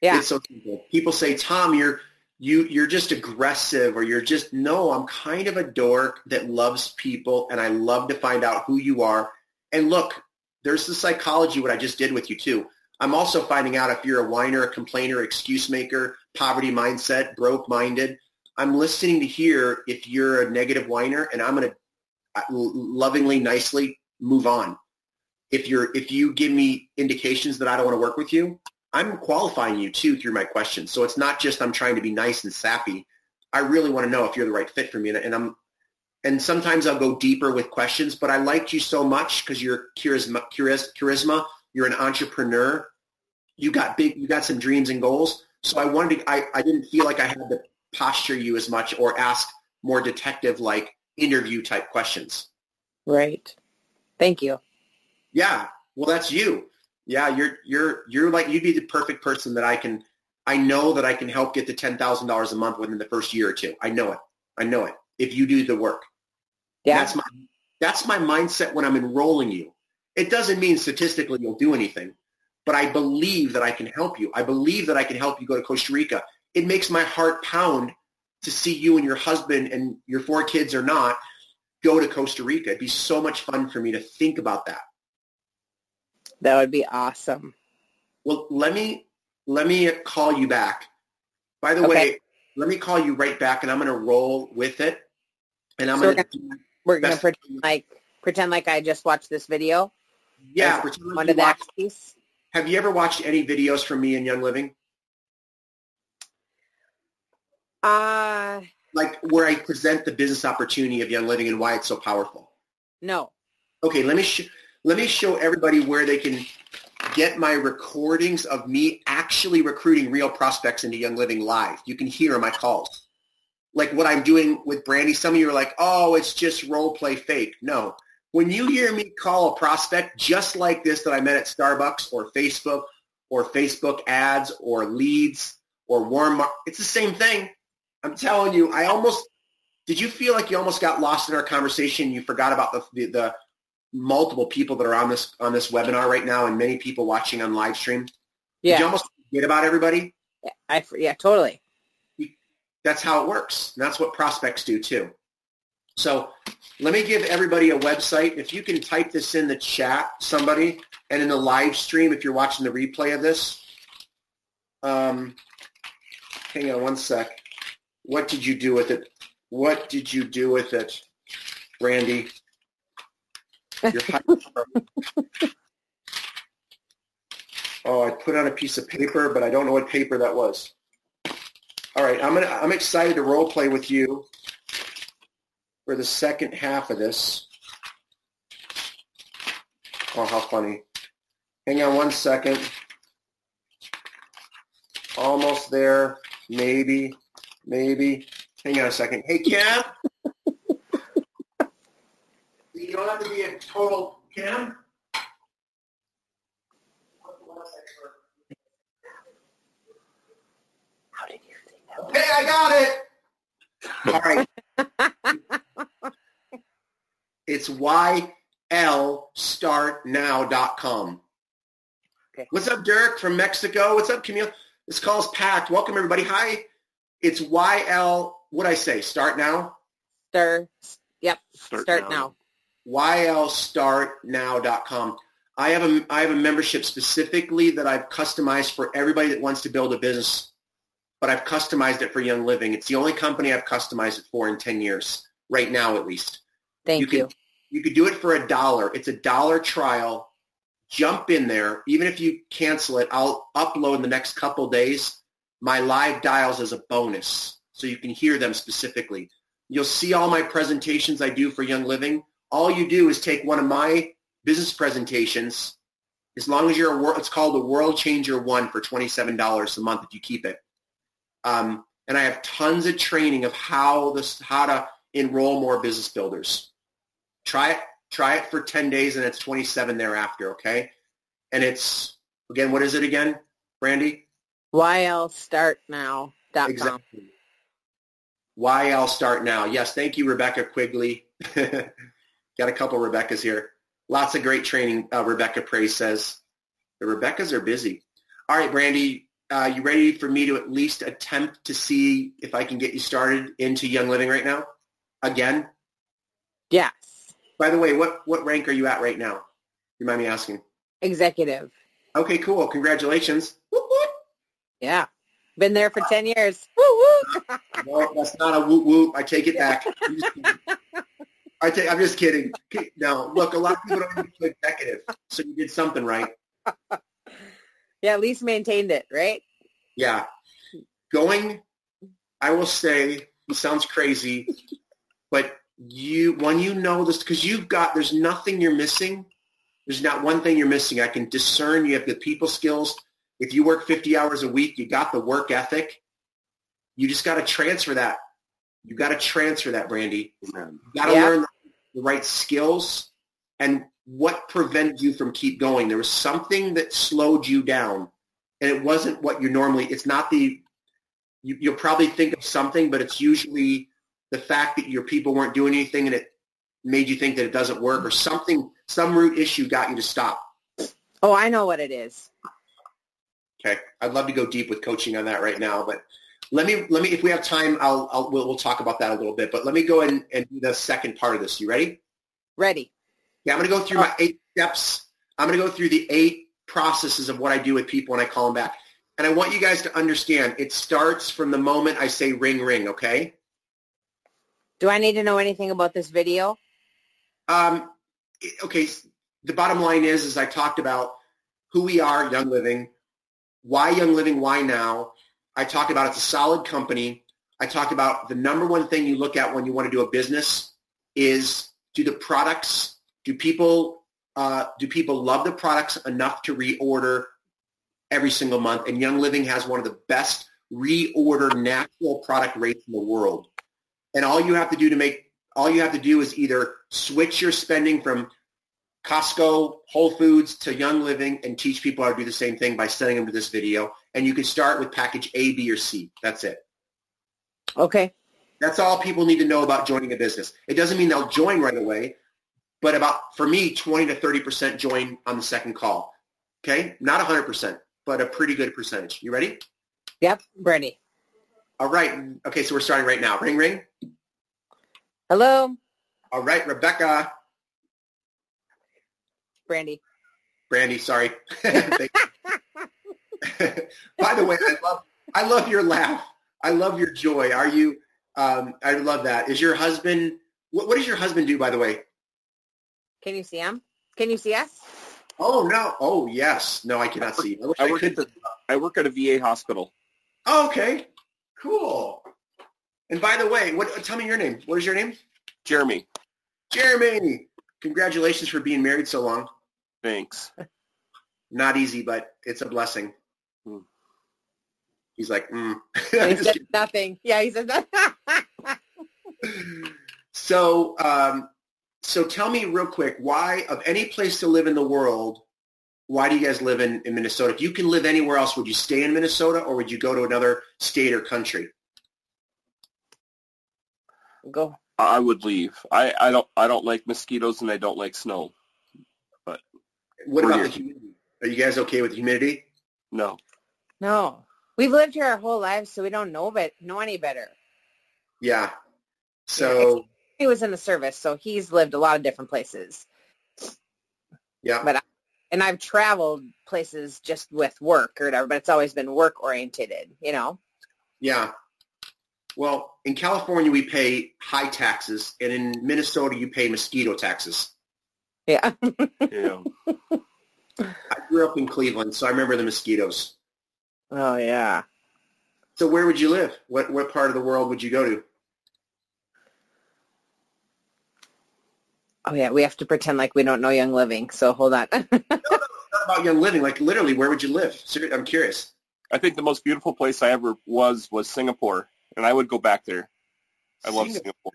Yeah. It's so simple. People say, Tom, you're you you're just aggressive or you're just no, I'm kind of a dork that loves people and I love to find out who you are. And look, there's the psychology what I just did with you too. I'm also finding out if you're a whiner, a complainer, excuse maker, poverty mindset, broke minded. I'm listening to hear if you're a negative whiner and I'm going to uh, lovingly, nicely move on. If you're if you give me indications that I don't want to work with you, I'm qualifying you too through my questions. So it's not just I'm trying to be nice and sappy. I really want to know if you're the right fit for me. And I'm, and sometimes I'll go deeper with questions, but I liked you so much because you're charisma, charisma, you're an entrepreneur. You got big, you got some dreams and goals. So I wanted to, I, I didn't feel like I had to posture you as much or ask more detective like interview type questions. Right. Thank you. Yeah. Well, that's you yeah, you're you're you're like you'd be the perfect person that I can. I know that I can help get to ten thousand dollars a month within the first year or two. I know it. I know it. If you do the work, yeah, that's my that's my mindset when I'm enrolling you. It doesn't mean statistically you'll do anything, but I believe that I can help you. I believe that I can help you go to Costa Rica. It makes my heart pound to see you and your husband and your four kids or not go to Costa Rica. It'd be so much fun for me to think about that. That would be awesome. Well, let me let me call you back. By the okay. way, let me call you right back, and I'm going to roll with it. And I'm so going to we're going to pretend like pretend like I just watched this video. Yeah, one of the piece. Have you ever watched any videos from me in Young Living? Uh like where I present the business opportunity of Young Living and why it's so powerful. No. Okay, let me sh- let me show everybody where they can get my recordings of me actually recruiting real prospects into Young Living live. You can hear my calls. Like what I'm doing with Brandy, some of you are like, oh, it's just role play fake. No. When you hear me call a prospect just like this that I met at Starbucks or Facebook or Facebook ads or leads or warm, it's the same thing. I'm telling you, I almost, did you feel like you almost got lost in our conversation? You forgot about the, the, the multiple people that are on this on this webinar right now and many people watching on live stream. Yeah. Did you almost forget about everybody? I yeah, totally. That's how it works. And that's what prospects do too. So let me give everybody a website. If you can type this in the chat, somebody, and in the live stream, if you're watching the replay of this, um, hang on one sec. What did you do with it? What did you do with it, Randy? Oh, I put on a piece of paper, but I don't know what paper that was. All right, I'm gonna. I'm excited to role play with you for the second half of this. Oh, how funny! Hang on one second. Almost there. Maybe. Maybe. Hang on a second. Hey, you don't have to be a total Kim. How did you think that? Okay, I got it. All right. it's ylstartnow.com. Okay. What's up, Dirk from Mexico? What's up, Camille? This call is packed. Welcome, everybody. Hi. It's YL, what I say? Start now? Start. Yep. Start, Start now. now ylstartnow.com. I have a I have a membership specifically that I've customized for everybody that wants to build a business, but I've customized it for Young Living. It's the only company I've customized it for in 10 years, right now at least. Thank you. Could, you. you could do it for a dollar. It's a dollar trial. Jump in there. Even if you cancel it, I'll upload in the next couple days my live dials as a bonus so you can hear them specifically. You'll see all my presentations I do for Young Living all you do is take one of my business presentations. As long as you're a, world, it's called the World Changer One for $27 a month if you keep it. Um, and I have tons of training of how this, how to enroll more business builders. Try it, try it for 10 days and it's 27 thereafter. Okay. And it's, again, what is it again, Brandy? YLStartNow.com. Exactly. YL Start Now. Yes, thank you, Rebecca Quigley. Got a couple Rebeccas here. Lots of great training, uh, Rebecca Praise says. The Rebeccas are busy. All right, Brandy, uh, you ready for me to at least attempt to see if I can get you started into Young Living right now? Again? Yes. By the way, what, what rank are you at right now? You mind me asking? Executive. Okay, cool. Congratulations. Whoop, whoop. Yeah. Been there for 10 years. Woo woo. No, that's not a whoop whoop. I take it back. I'm just kidding. I take, I'm just kidding. No, look, a lot of people don't do executive, so you did something right. yeah, at least maintained it, right? Yeah. Going, I will say, it sounds crazy, but you, when you know this, because you've got, there's nothing you're missing. There's not one thing you're missing. I can discern you have the people skills. If you work 50 hours a week, you got the work ethic. You just got to transfer that. You got to transfer that, Brandy. You got to Yeah. learn the right skills and what prevented you from keep going. There was something that slowed you down, and it wasn't what you normally. It's not the. You, you'll probably think of something, but it's usually the fact that your people weren't doing anything, and it made you think that it doesn't work, or something. Some root issue got you to stop. Oh, I know what it is. Okay, I'd love to go deep with coaching on that right now, but let me let me if we have time, I'll, I'll we'll, we'll talk about that a little bit. But let me go and, and do the second part of this. You ready? Ready. Yeah, I'm going to go through my eight steps. I'm going to go through the eight processes of what I do with people when I call them back. And I want you guys to understand it starts from the moment I say ring, ring, okay? Do I need to know anything about this video? Um, okay, the bottom line is, is I talked about who we are, Young Living, why Young Living, why now. I talked about it's a solid company. I talked about the number one thing you look at when you want to do a business is do the products, do people, uh, do people love the products enough to reorder every single month? And Young Living has one of the best reorder natural product rates in the world. And all you have to do to make, all you have to do is either switch your spending from Costco, Whole Foods to Young Living and teach people how to do the same thing by sending them to this video. And you can start with package A, B, or C. That's it. Okay. That's all people need to know about joining a business. It doesn't mean they'll join right away, but about, for me, 20 to 30% join on the second call. Okay? Not 100%, but a pretty good percentage. You ready? Yep. Ready. All right. Okay, so we're starting right now. Ring, ring. Hello, All right, Rebecca. Brandy. Brandy, sorry. By the way, I love I love your laugh. I love your joy. Are you? Um, I love that. Is your husband? What, what does your husband do? By the way. Can you see him? Can you see us? Oh no. Oh yes. No, I cannot see. I I I, work could. at the I work at a VA hospital. Oh, okay. Cool. And by the way, what? Tell me your name. What is your name? Jeremy, Jeremy. Congratulations for being married so long. Thanks. Not easy, but it's a blessing. Hmm. He's like, mm. He Just said nothing. Yeah, he said nothing. So, um, so tell me real quick, why of any place to live in the world, why do you guys live in, in Minnesota? If you can live anywhere else, would you stay in Minnesota or would you go to another state or country? Go. I would leave. I, I don't I don't like mosquitoes and I don't like snow. What We're about here. the humidity? Are you guys okay with the humidity? No. No. We've lived here our whole lives, so we don't know but know any better. Yeah. So, He was in the service, so he's lived a lot of different places. yeah. But I, and I've traveled places just with work or whatever, but it's always been work oriented, you know? Yeah. Well, in California, we pay high taxes, and in Minnesota, you pay mosquito taxes. Yeah. Yeah. I grew up in Cleveland, so I remember the mosquitoes. oh yeah. So where would you live? What what part of the world would you go to? Oh yeah, we have to pretend like we don't know Young Living. So hold on. No, no, not about young living. Like literally, where would you live? I'm curious. I think the most beautiful place I ever was was Singapore, and I would go back there. I love Singapore. Singapore.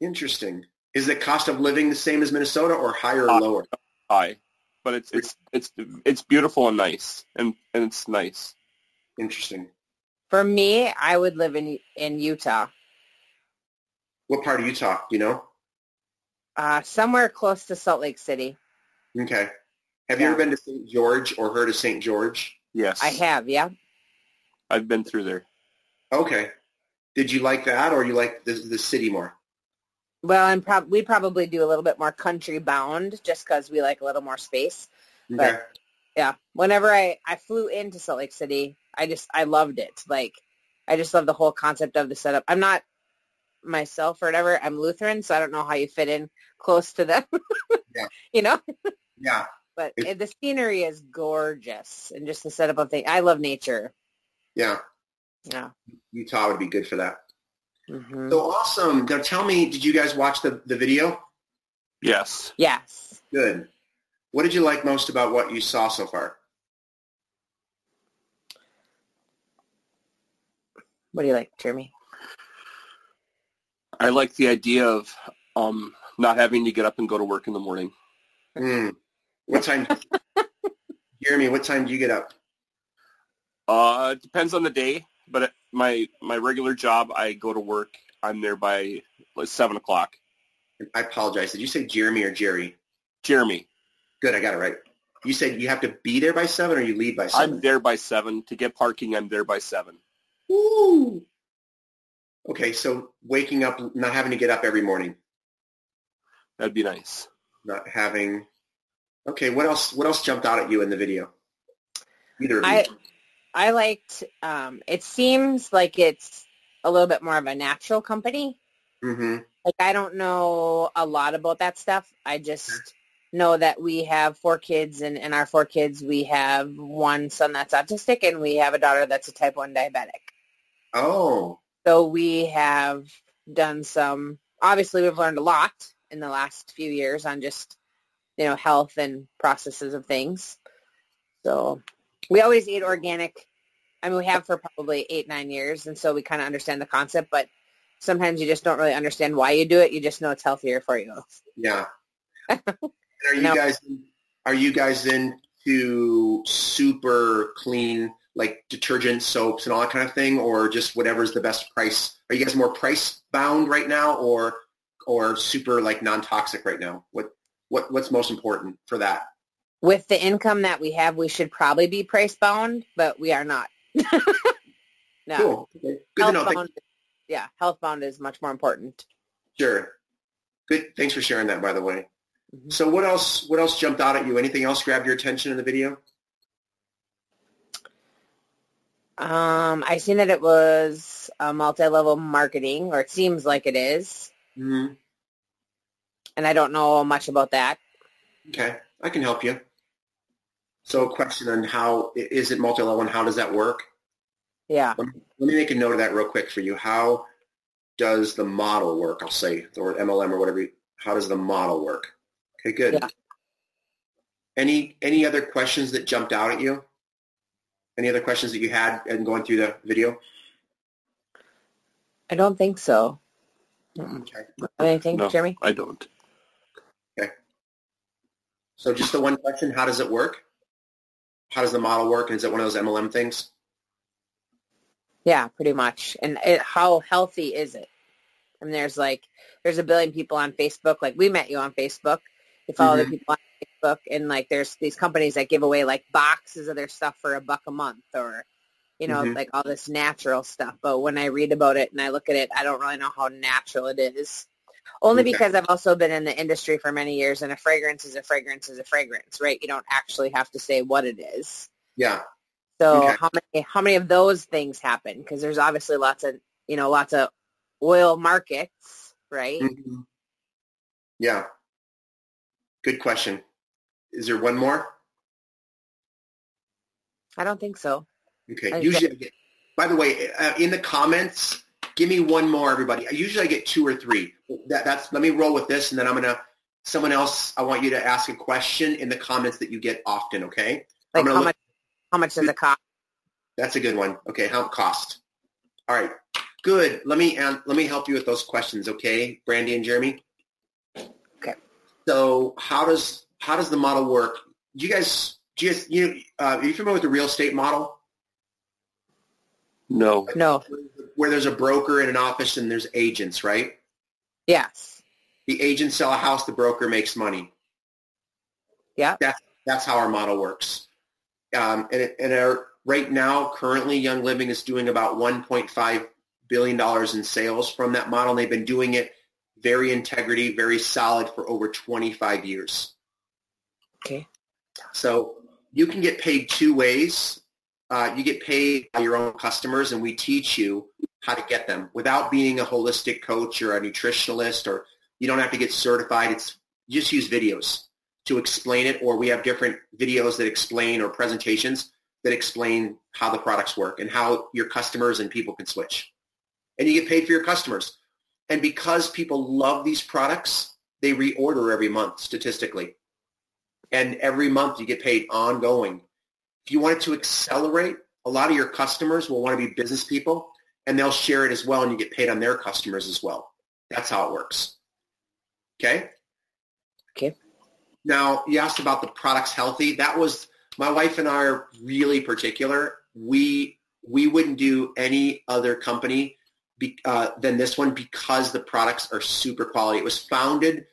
Interesting. Is the cost of living the same as Minnesota or higher or lower? Hi. but it's it's it's it's beautiful and nice, and and it's nice. Interesting. For me, I would live in in Utah, What part of Utah? Do you know? uh, somewhere close to Salt Lake City. Okay. Have you ever been to St. George or heard of St. George? Yes, I have, yeah. I've been through there. Okay. Did you like that or you like the, the city more? Well, and prob- we probably do a little bit more country bound just because we like a little more space. Okay. Yeah. Whenever I, I flew into Salt Lake City, I just, I loved it. Like, I just love the whole concept of the setup. I'm not myself or whatever. I'm Lutheran, so I don't know how you fit in close to them. Yeah. You know? Yeah. But it, the scenery is gorgeous and just the setup of things. I love nature. Yeah. Yeah. Utah would be good for that. Hmm So awesome. Now tell me, did you guys watch the, the video? Yes, Yes. Good. What did you like most about what you saw so far? What do you like, Jeremy? I like the idea of um not having to get up and go to work in the morning. Hmm. What time? Jeremy, what time do you get up? Uh, it depends on the day, but at my my regular job, I go to work. I'm there by like seven o'clock. I apologize. Did you say Jeremy or Jerry? Jeremy, Good, I got it right. You said you have to be there by seven or you leave by 7 I'm there by seven to get parking. I'm there by seven. Ooh. Okay, so waking up, not having to get up every morning, That'd be nice. not having. Okay, what else? What else jumped out at you in the video? Either of you. I liked um it seems like it's a little bit more of a natural company. hmm Like I don't know a lot about that stuff. I just know that we have four kids and in our four kids we have one son that's autistic and we have a daughter that's a type 1 diabetic. Oh, So we have done some obviously we've learned a lot in the last few years on just you know health and processes of things. So we always eat organic. I mean we have for probably 8 9 years and so we kind of understand the concept but sometimes you just don't really understand why you do it. You just know it's healthier for you. yeah. Are you No. guys? Are you guys into super clean, like detergent, soaps, and all that kind of thing, or just whatever's the best price? Are you guys more price bound right now, or or super like non toxic right now? What what what's most important for that? With the income that we have, we should probably be price bound, but we are not. no. Cool. Okay. Good to know. Health bound, yeah, health bound is much more important. Sure. Good. Thanks for sharing that, by the way. Mhm. So what else? What else jumped out at you? Anything else grabbed your attention in the video? Um, I seen that it was a multi-level marketing, or it seems like it is, hmm and I don't know much about that. Okay, I can help you. So, a question on how is it multi-level and how does that work? Yeah. Let me, let me make a note of that real quick for you. How does the model work? I'll say, the or MLM or whatever. How does the model work? Okay, good. Yeah. Any any other questions that jumped out at you? Any other questions that you had in going through the video? I don't think so. Okay. Anything, No. Jeremy? I don't. Okay. So just the one question, how does it work? How does the model work? And is it one of those MLM things? Yeah, pretty much. And it, how healthy is it? I mean, there's like, there's a billion people on Facebook. Like we met you on Facebook. You follow the people on Facebook, and like there's these companies that give away like boxes of their stuff for a buck a month, or you know, Mhm. like all this natural stuff. But when I read about it and I look at it, I don't really know how natural it is. Only Okay. because I've also been in the industry for many years, and a fragrance is a fragrance is a fragrance, right? You don't actually have to say what it is. Yeah. So Okay. how many how many of those things happen? Because there's obviously lots of you know lots of oil markets, right? Mhm. Yeah. Good question. Is there one more? I don't think so. Okay. Usually, by the way, uh, in the comments, give me one more, everybody. Usually, I get two or three. That, that's. Let me roll with this, and then I'm gonna. Someone else, I want you to ask a question in the comments that you get often. Okay. Like how look- much how much does it cost? That's a good one. Okay, how cost? All right, good. Let me um, let me help you with those questions. Okay, Brandy and Jeremy. Okay. So how does how does the model work? do you guys, do you guys, you, uh, are you familiar with the real estate model? No. No. Where there's a broker in an office and there's agents, right? Yes. The agents sell a house, the broker makes money. Yeah. That's, that's how our model works. Um, and, it, and our, right now, currently, Young Living is doing about 1.5 billion dollars in sales from that model. And they've been doing it very integrity, very solid for over 25 years. Okay. So you can get paid two ways. Uh, you get paid by your own customers, and we teach you how to get them without being a holistic coach or a nutritionalist, or you don't have to get certified. It's just use videos to explain it, or we have different videos that explain or presentations that explain how the products work and how your customers and people can switch. And you get paid for your customers. And because people love these products, they reorder every month statistically. And every month you get paid ongoing. If you want it to accelerate, a lot of your customers will want to be business people and they'll share it as well and you get paid on their customers as well. That's how it works. Okay? Okay. Now, you asked about the products healthy. That was my wife and I are really particular. We we wouldn't do any other company be, uh, than this one because the products are super quality. It was founded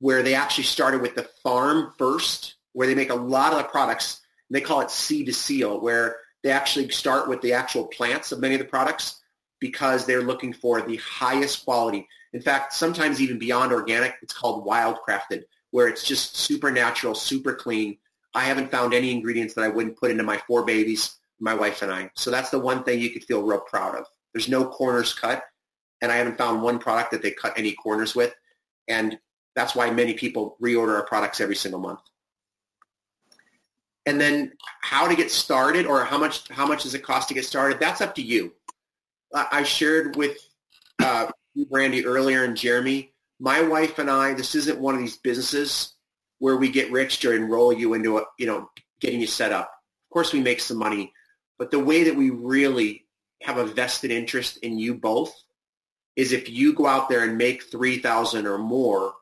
where they actually started with the farm first, where they make a lot of the products. They call it seed to seal, where they actually start with the actual plants of many of the products because they're looking for the highest quality. In fact, sometimes even beyond organic, it's called wild crafted, where it's just super natural, super clean. I haven't found any ingredients that I wouldn't put into my four babies, my wife and I. So that's the one thing you could feel real proud of. There's no corners cut, and I haven't found one product that they cut any corners with. And that's why many people reorder our products every single month. And then how to get started or how much how much does it cost to get started? That's up to you. I shared with uh, Brandy earlier and Jeremy. My wife and I, this isn't one of these businesses where we get rich to enroll you into a, you know, getting you set up. Of course, we make some money, but the way that we really have a vested interest in you both is if you go out there and make 3000 or more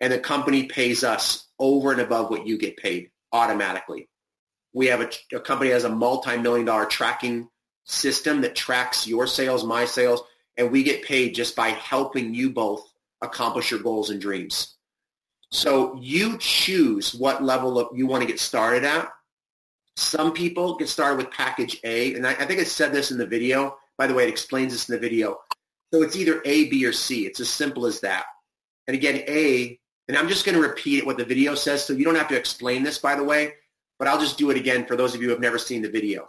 and the company pays us over and above what you get paid automatically. We have a, a company has a multi-million dollar tracking system that tracks your sales, my sales, and we get paid just by helping you both accomplish your goals and dreams. So you choose what level of you want to get started at. Some people get started with package A, and I, I think I said this in the video. By the way, it explains this in the video. So it's either A, B, or C. It's as simple as that. And again, A, and I'm just going to repeat what the video says, so you don't have to explain this, by the way, but I'll just do it again for those of you who have never seen the video.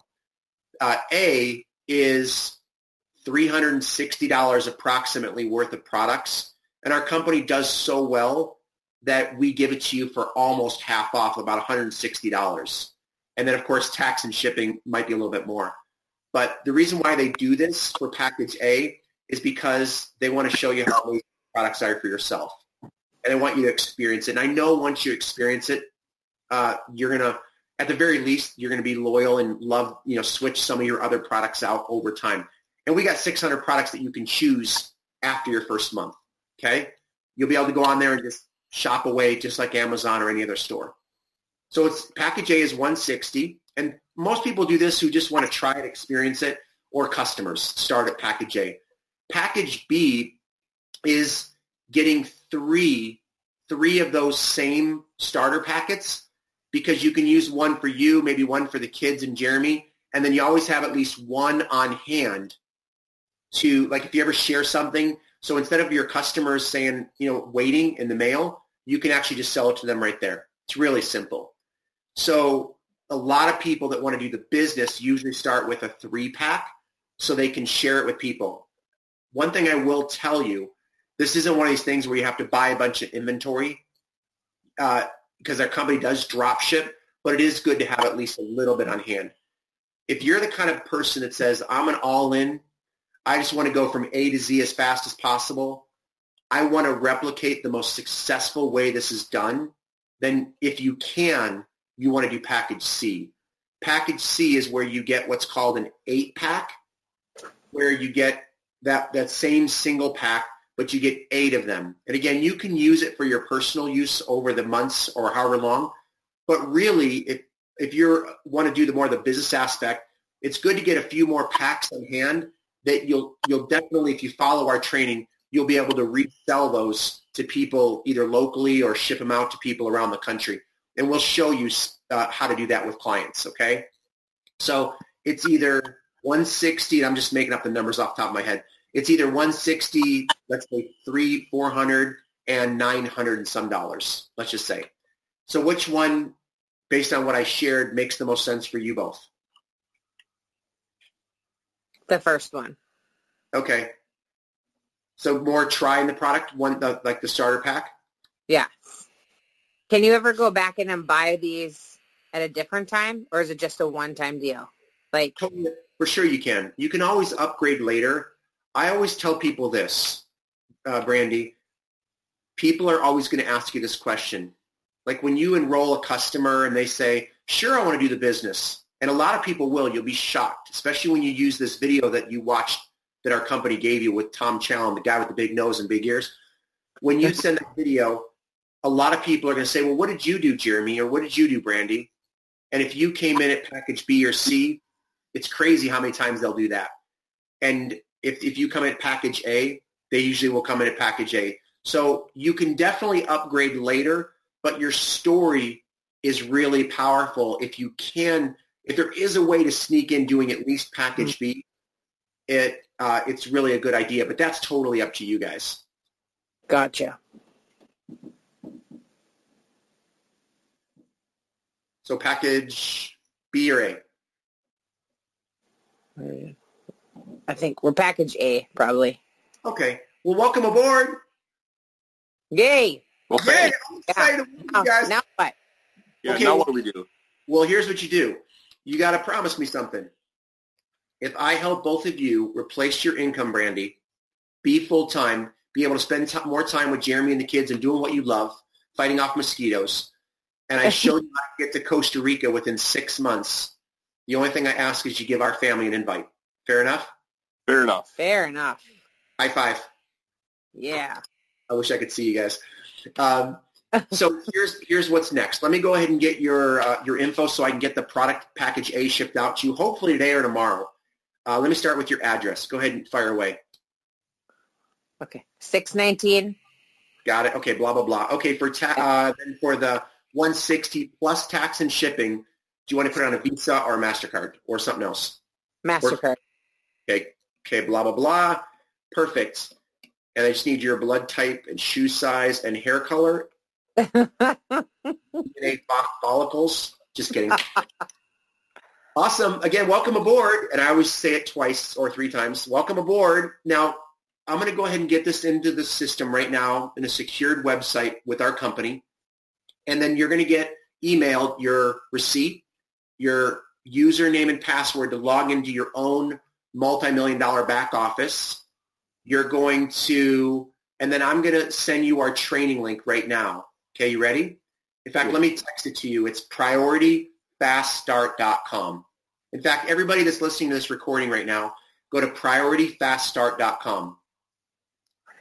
Uh, A is $360 approximately worth of products, and our company does so well that we give it to you for almost half off, about $160. And then, of course, tax and shipping might be a little bit more. But the reason why they do this for package A is because they want to show you how amazing products are for yourself. And they want you to experience it. And I know once you experience it, uh, you're going to, at the very least, you're going to be loyal and love, you know, switch some of your other products out over time. And we got 600 products that you can choose after your first month. Okay. You'll be able to go on there and just shop away just like Amazon or any other store. So it's package A is 160. And most people do this who just want to try it, experience it, or customers start at package A. Package B is getting three, three of those same starter packets because you can use one for you, maybe one for the kids and Jeremy, and then you always have at least one on hand to, like if you ever share something, so instead of your customers saying, you know, waiting in the mail, you can actually just sell it to them right there. It's really simple. So a lot of people that want to do the business usually start with a three pack so they can share it with people. One thing I will tell you, this isn't one of these things where you have to buy a bunch of inventory uh, because our company does drop ship, but it is good to have at least a little bit on hand. If you're the kind of person that says, I'm an all-in, I just want to go from A to Z as fast as possible, I want to replicate the most successful way this is done, then if you can, you want to do package C. Package C is where you get what's called an eight pack, where you get that, that same single pack, but you get eight of them. And again, you can use it for your personal use over the months or however long, But really, if if you want to do the more the business aspect, it's good to get a few more packs on hand that you'll you'll definitely, if you follow our training, you'll be able to resell those to people either locally or ship them out to people around the country. And we'll show you uh, how to do that with clients. Okay. So it's either 160. I'm just making up the numbers off the top of my head. It's either 160, let's say three, 400 and 900 and some dollars. Let's just say. So which one, based on what I shared, makes the most sense for you both? The first one. Okay. So more trying the product, one the, like the starter pack. Yeah. Can you ever go back in and buy these at a different time, or is it just a one-time deal? Like for sure you can. You can always upgrade later. I always tell people this, uh, Brandy. People are always going to ask you this question. Like when you enroll a customer and they say, "Sure, I want to do the business," and a lot of people will. You'll be shocked, especially when you use this video that you watched that our company gave you with Tom Challen, the guy with the big nose and big ears. When you send that video, a lot of people are going to say, well, what did you do, Jeremy? Or what did you do, Brandy? And if you came in at package B or C, it's crazy how many times they'll do that. And if, if you come in at package A, they usually will come in at package A. So you can definitely upgrade later, but your story is really powerful if you can, if there is a way to sneak in doing at least package mm-hmm. B, it uh, it's really a good idea. But that's totally up to you guys. Gotcha. So package B or A? I think we're package A, probably. Okay. Well, welcome aboard. Yay. Okay. Yay. I'm excited yeah. guys. Now what? Yeah, okay, now well, what do we do? Well, here's what you do. You got to promise me something if I help both of you replace your income, Brandy, be full-time, be able to spend t- more time with Jeremy and the kids and doing what you love, fighting off mosquitoes, and I show you how to get to Costa Rica within six months, the only thing I ask is you give our family an invite. Fair enough? Fair enough. Fair enough. High five. Yeah. I wish I could see you guys. Um, so here's here's what's next. Let me go ahead and get your uh, your info so I can get the product package A shipped out to you, hopefully today or tomorrow. Uh, let me start with your address. Go ahead and fire away. Okay, six nineteen. Got it. Okay, blah blah blah. Okay, for ta- uh, then for the one sixty plus tax and shipping, do you want to put it on a Visa or a Mastercard or something else? Mastercard. okay. Okay. Blah blah blah. Perfect. And I just need your blood type and shoe size and hair color. follicles. Just kidding. Awesome. Again, welcome aboard. And I always say it twice or three times. Welcome aboard. Now, I'm going to go ahead and get this into the system right now in a secured website with our company. And then you're going to get emailed your receipt, your username and password to log into your own multi-million dollar back office. You're going to, and then I'm going to send you our training link right now. Okay, you ready? In fact, let me text it to you. It's priorityfaststart.com. In fact, everybody that's listening to this recording right now, go to priorityfaststart.com.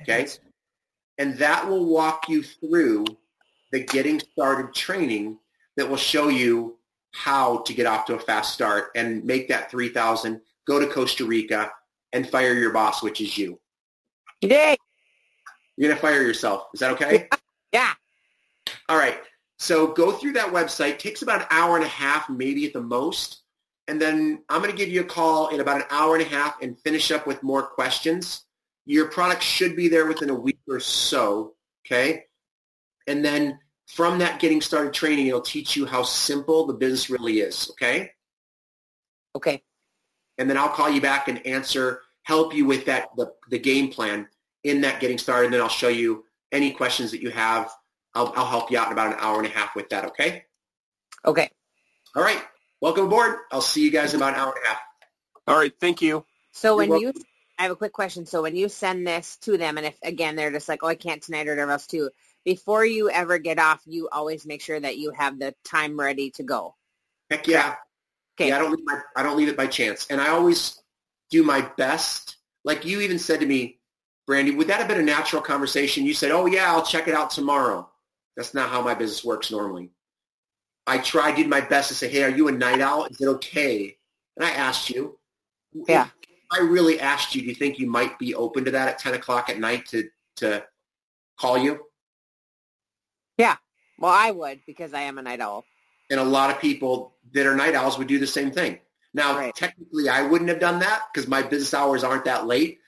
Okay? And that will walk you through the getting started training that will show you how to get off to a fast start and make that 3000 go to Costa Rica and fire your boss, which is you. Yay! You're going to fire yourself. Is that okay? Yeah. All right. So go through that website. It takes about an hour and a half, maybe at the most and then I'm going to give you a call in about an hour and a half and finish up with more questions. Your product should be there within a week or so, okay? And then from that getting started training, it'll teach you how simple the business really is, okay? Okay. And then I'll call you back and answer, help you with that the, the game plan in that getting started. And then I'll show you any questions that you have. I'll, I'll help you out in about an hour and a half with that, okay? Okay. All right welcome aboard. I'll see you guys in about an hour and a half. All right. Thank you. So You're when welcome. you, I have a quick question. So when you send this to them, and if again they're just like, oh, I can't tonight or whatever else too, before you ever get off, you always make sure that you have the time ready to go. Heck yeah. Okay. Yeah, I don't leave my, I don't leave it by chance, and I always do my best. Like you even said to me, Brandy, would that have been a natural conversation? You said, oh yeah, I'll check it out tomorrow. That's not how my business works normally. I tried, did my best to say, hey, are you a night owl? Is it okay? And I asked you. Yeah. I really asked you, do you think you might be open to that at 10 o'clock at night to, to call you? Yeah. Well, I would because I am a night owl. And a lot of people that are night owls would do the same thing. Now, Right. technically, I wouldn't have done that because my business hours aren't that late.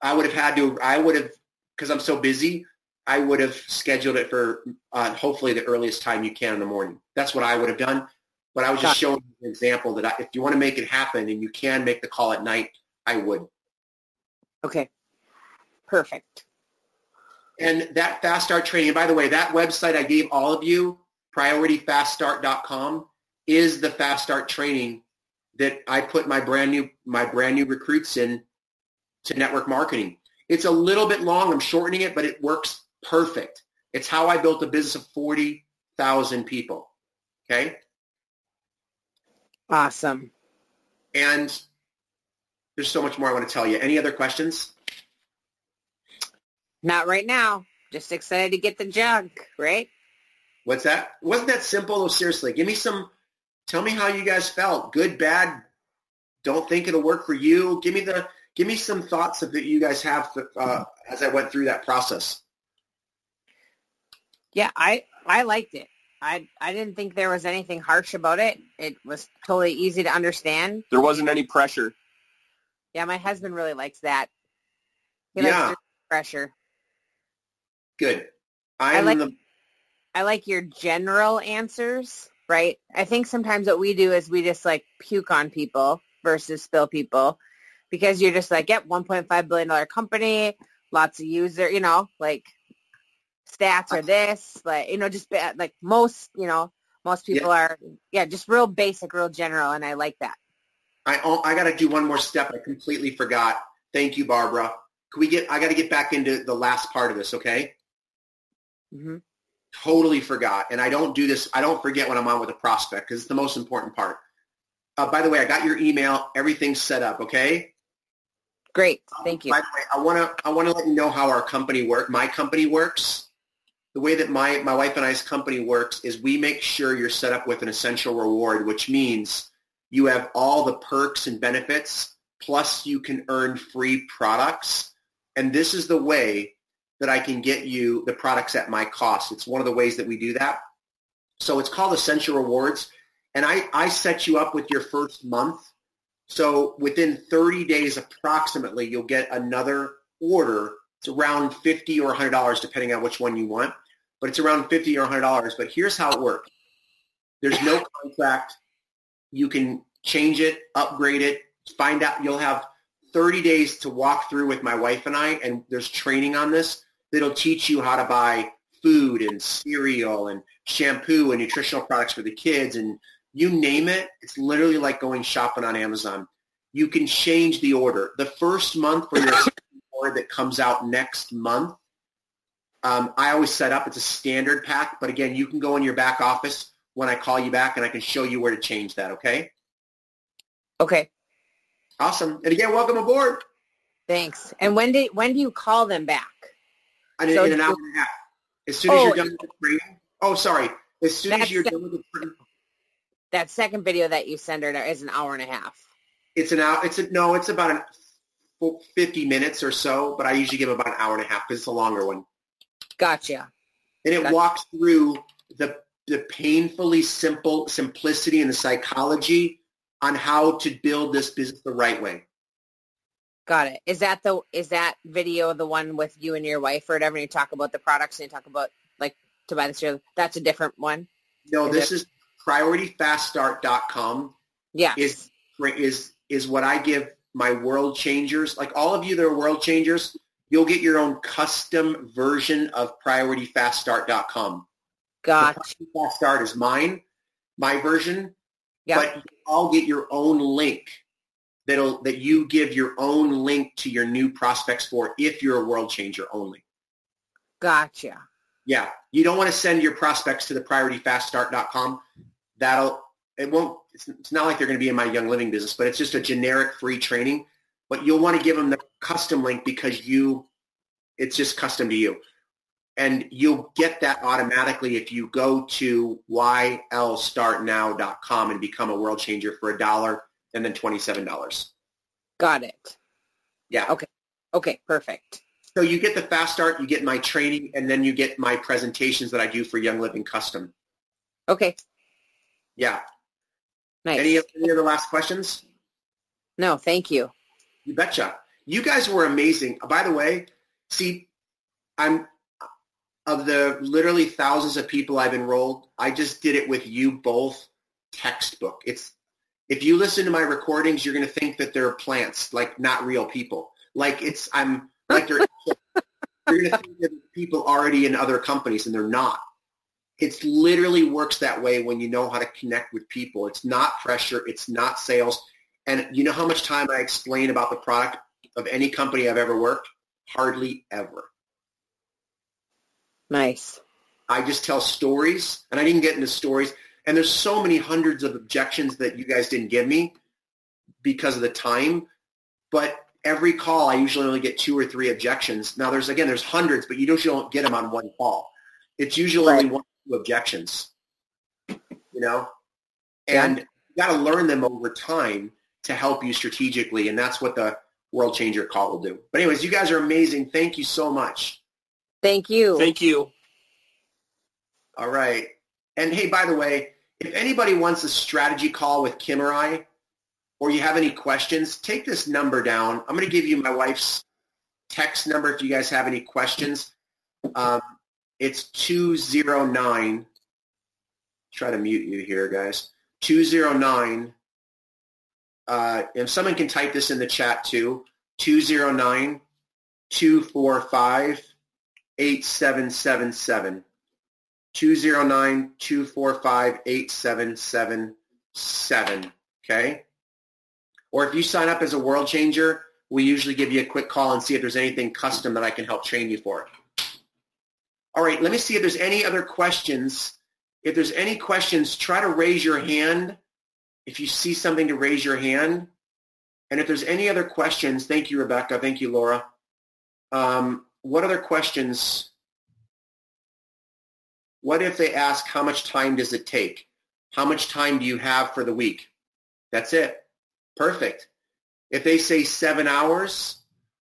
I would have had to, I would have, because I'm so busy, I would have scheduled it for uh, hopefully the earliest time you can in the morning. That's what I would have done. But I was just showing an example that I, if you want to make it happen and you can make the call at night, I would. Okay. Perfect. And that fast start training, by the way, that website I gave all of you, priorityfaststart.com, is the fast start training that I put my brand new my brand new recruits in to network marketing. It's a little bit long. I'm shortening it, but it works perfect. It's how I built a business of 40,000 people. Okay? Awesome. And there's so much more I want to tell you. Any other questions? Not right now. Just excited to get the junk, right? What's that? Wasn't that simple? Oh, seriously, give me some. Tell me how you guys felt. Good, bad. Don't think it'll work for you. Give me the. Give me some thoughts that you guys have uh, as I went through that process. Yeah, I I liked it. I I didn't think there was anything harsh about it. It was totally easy to understand. There wasn't any pressure. Yeah, my husband really likes that. He Yeah. likes the pressure. Good. I I'm like- the. I like your general answers, right? I think sometimes what we do is we just like puke on people versus spill people because you're just like, yep, $1.5 billion company, lots of user, you know, like stats are this, like, you know, just like most, you know, most people are, yeah, just real basic, real general. And I like that. I I got to do one more step. I completely forgot. Thank you, Barbara. Can we get? I got to get back into the last part of this. Okay. hmm totally forgot. And I don't do this. I don't forget when I'm on with a prospect because it's the most important part. Uh, by the way, I got your email. Everything's set up. Okay. Great. Thank you. By the way, I want to I want to let you know how our company work. My company works. The way that my my wife and I's company works is we make sure you're set up with an essential reward, which means you have all the perks and benefits, plus you can earn free products. And this is the way that I can get you the products at my cost. It's one of the ways that we do that. So it's called Essential Rewards. And I, I set you up with your first month. So within 30 days approximately, you'll get another order. It's around 50 or $100 depending on which one you want. But it's around 50 or $100. But here's how it works. There's no contract. You can change it, upgrade it, find out. You'll have 30 days to walk through with my wife and I, and there's training on this that'll teach you how to buy food and cereal and shampoo and nutritional products for the kids and you name it. It's literally like going shopping on Amazon. You can change the order. The first month for your order that comes out next month, um, I always set up. It's a standard pack, but again, you can go in your back office when I call you back and I can show you where to change that. Okay. Okay. Awesome. And again, welcome aboard. Thanks. And when did, when do you call them back? And in, So in an hour and a half. As soon as Oh, you're done with the training. Oh, sorry. As soon as you're done with the training, That second video that you send her is an hour and a half. it's an hour. It's a, no, it's about an, 50 minutes or so, but I usually give about an hour and a half because it's a longer one. Gotcha. And it Gotcha. walks through the, the painfully simple simplicity and the psychology on how to build this business the right way. Got it. Is that the is that video the one with you and your wife or whatever? And you talk about the products and you talk about like to buy this year. That's a different one. No, Is this is priorityfaststart.com Yeah. is is is what I give my world changers. Like all of you that are world changers, you'll get your own custom version of priorityfaststart.com. Gotcha. The Fast Start is mine, my version, Yeah. but I'll get your own link that'll that you give your own link to your new prospects for if you're a world changer only. Gotcha. Yeah, you don't want to send your prospects to the priorityfaststart.com. That'll it won't. It's, it's not like they're going to be in my Young Living business, but it's just a generic free training. But you'll want to give them the custom link because you, it's just custom to you. And you'll get that automatically if you go to ylstartnow.com and become a world changer for a dollar and then $27. Got it. Yeah. Okay. Okay, perfect. So you get the fast start, you get my training, and then you get my presentations that I do for Young Living Custom. Okay. Yeah. Nice. Any, any other last questions? no, thank you. You betcha. You guys were amazing. By the way, see, I'm of the literally thousands of people I've enrolled. I just did it with you both textbook. It's if you listen to my recordings, you're going to think that they're plants, like not real people. Like it's I'm like they're you're going to think that people already in other companies, and they're not. It literally works that way when you know how to connect with people. It's not pressure. It's not sales. And you know how much time I explain about the product of any company I've ever worked? Hardly ever. Nice. I just tell stories, and I didn't get into stories. And there's so many hundreds of objections that you guys didn't give me because of the time. But every call, I usually only get two or three objections. Now, there's again, there's hundreds, but you usually don't get them on one call. It's usually Right. only one or two objections. You know, Yeah. and you got to learn them over time to help you strategically, and that's what the World Changer call will do. But anyways, you guys are amazing. Thank you so much. Thank you. Thank you. All right. And hey, by the way, if anybody wants a strategy call with Kim or I, or you have any questions, take this number down. I'm going to give you my wife's text number if you guys have any questions. Um, it's 209. Try to mute you here, guys. 209. Uh, if someone can type this in the chat too, 209 245 8777. 209-245-8777. Okay? Or if you sign up as a world changer, we usually give you a quick call and see if there's anything custom that I can help train you for. All right, let me see if there's any other questions. If there's any questions, try to raise your hand. If you see something to raise your hand. And if there's any other questions, thank you, Rebecca. Thank you, Laura. Um, what other questions? What if they ask how much time does it take? How much time do you have for the week? That's it. Perfect. If they say seven hours,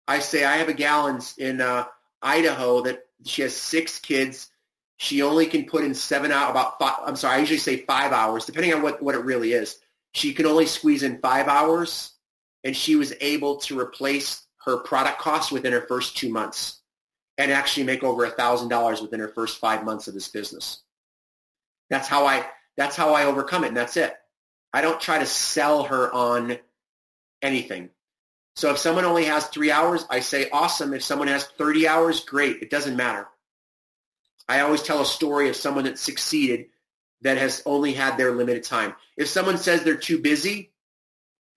I say I have a gal in, in uh, Idaho that she has six kids. She only can put in seven out about five. I'm sorry, I usually say five hours, depending on what, what it really is. She can only squeeze in five hours, and she was able to replace her product cost within her first two months and actually make over a thousand dollars within her first five months of this business. That's how I that's how I overcome it, and that's it. I don't try to sell her on anything. So if someone only has three hours, I say awesome. If someone has 30 hours, great. It doesn't matter. I always tell a story of someone that succeeded that has only had their limited time. If someone says they're too busy,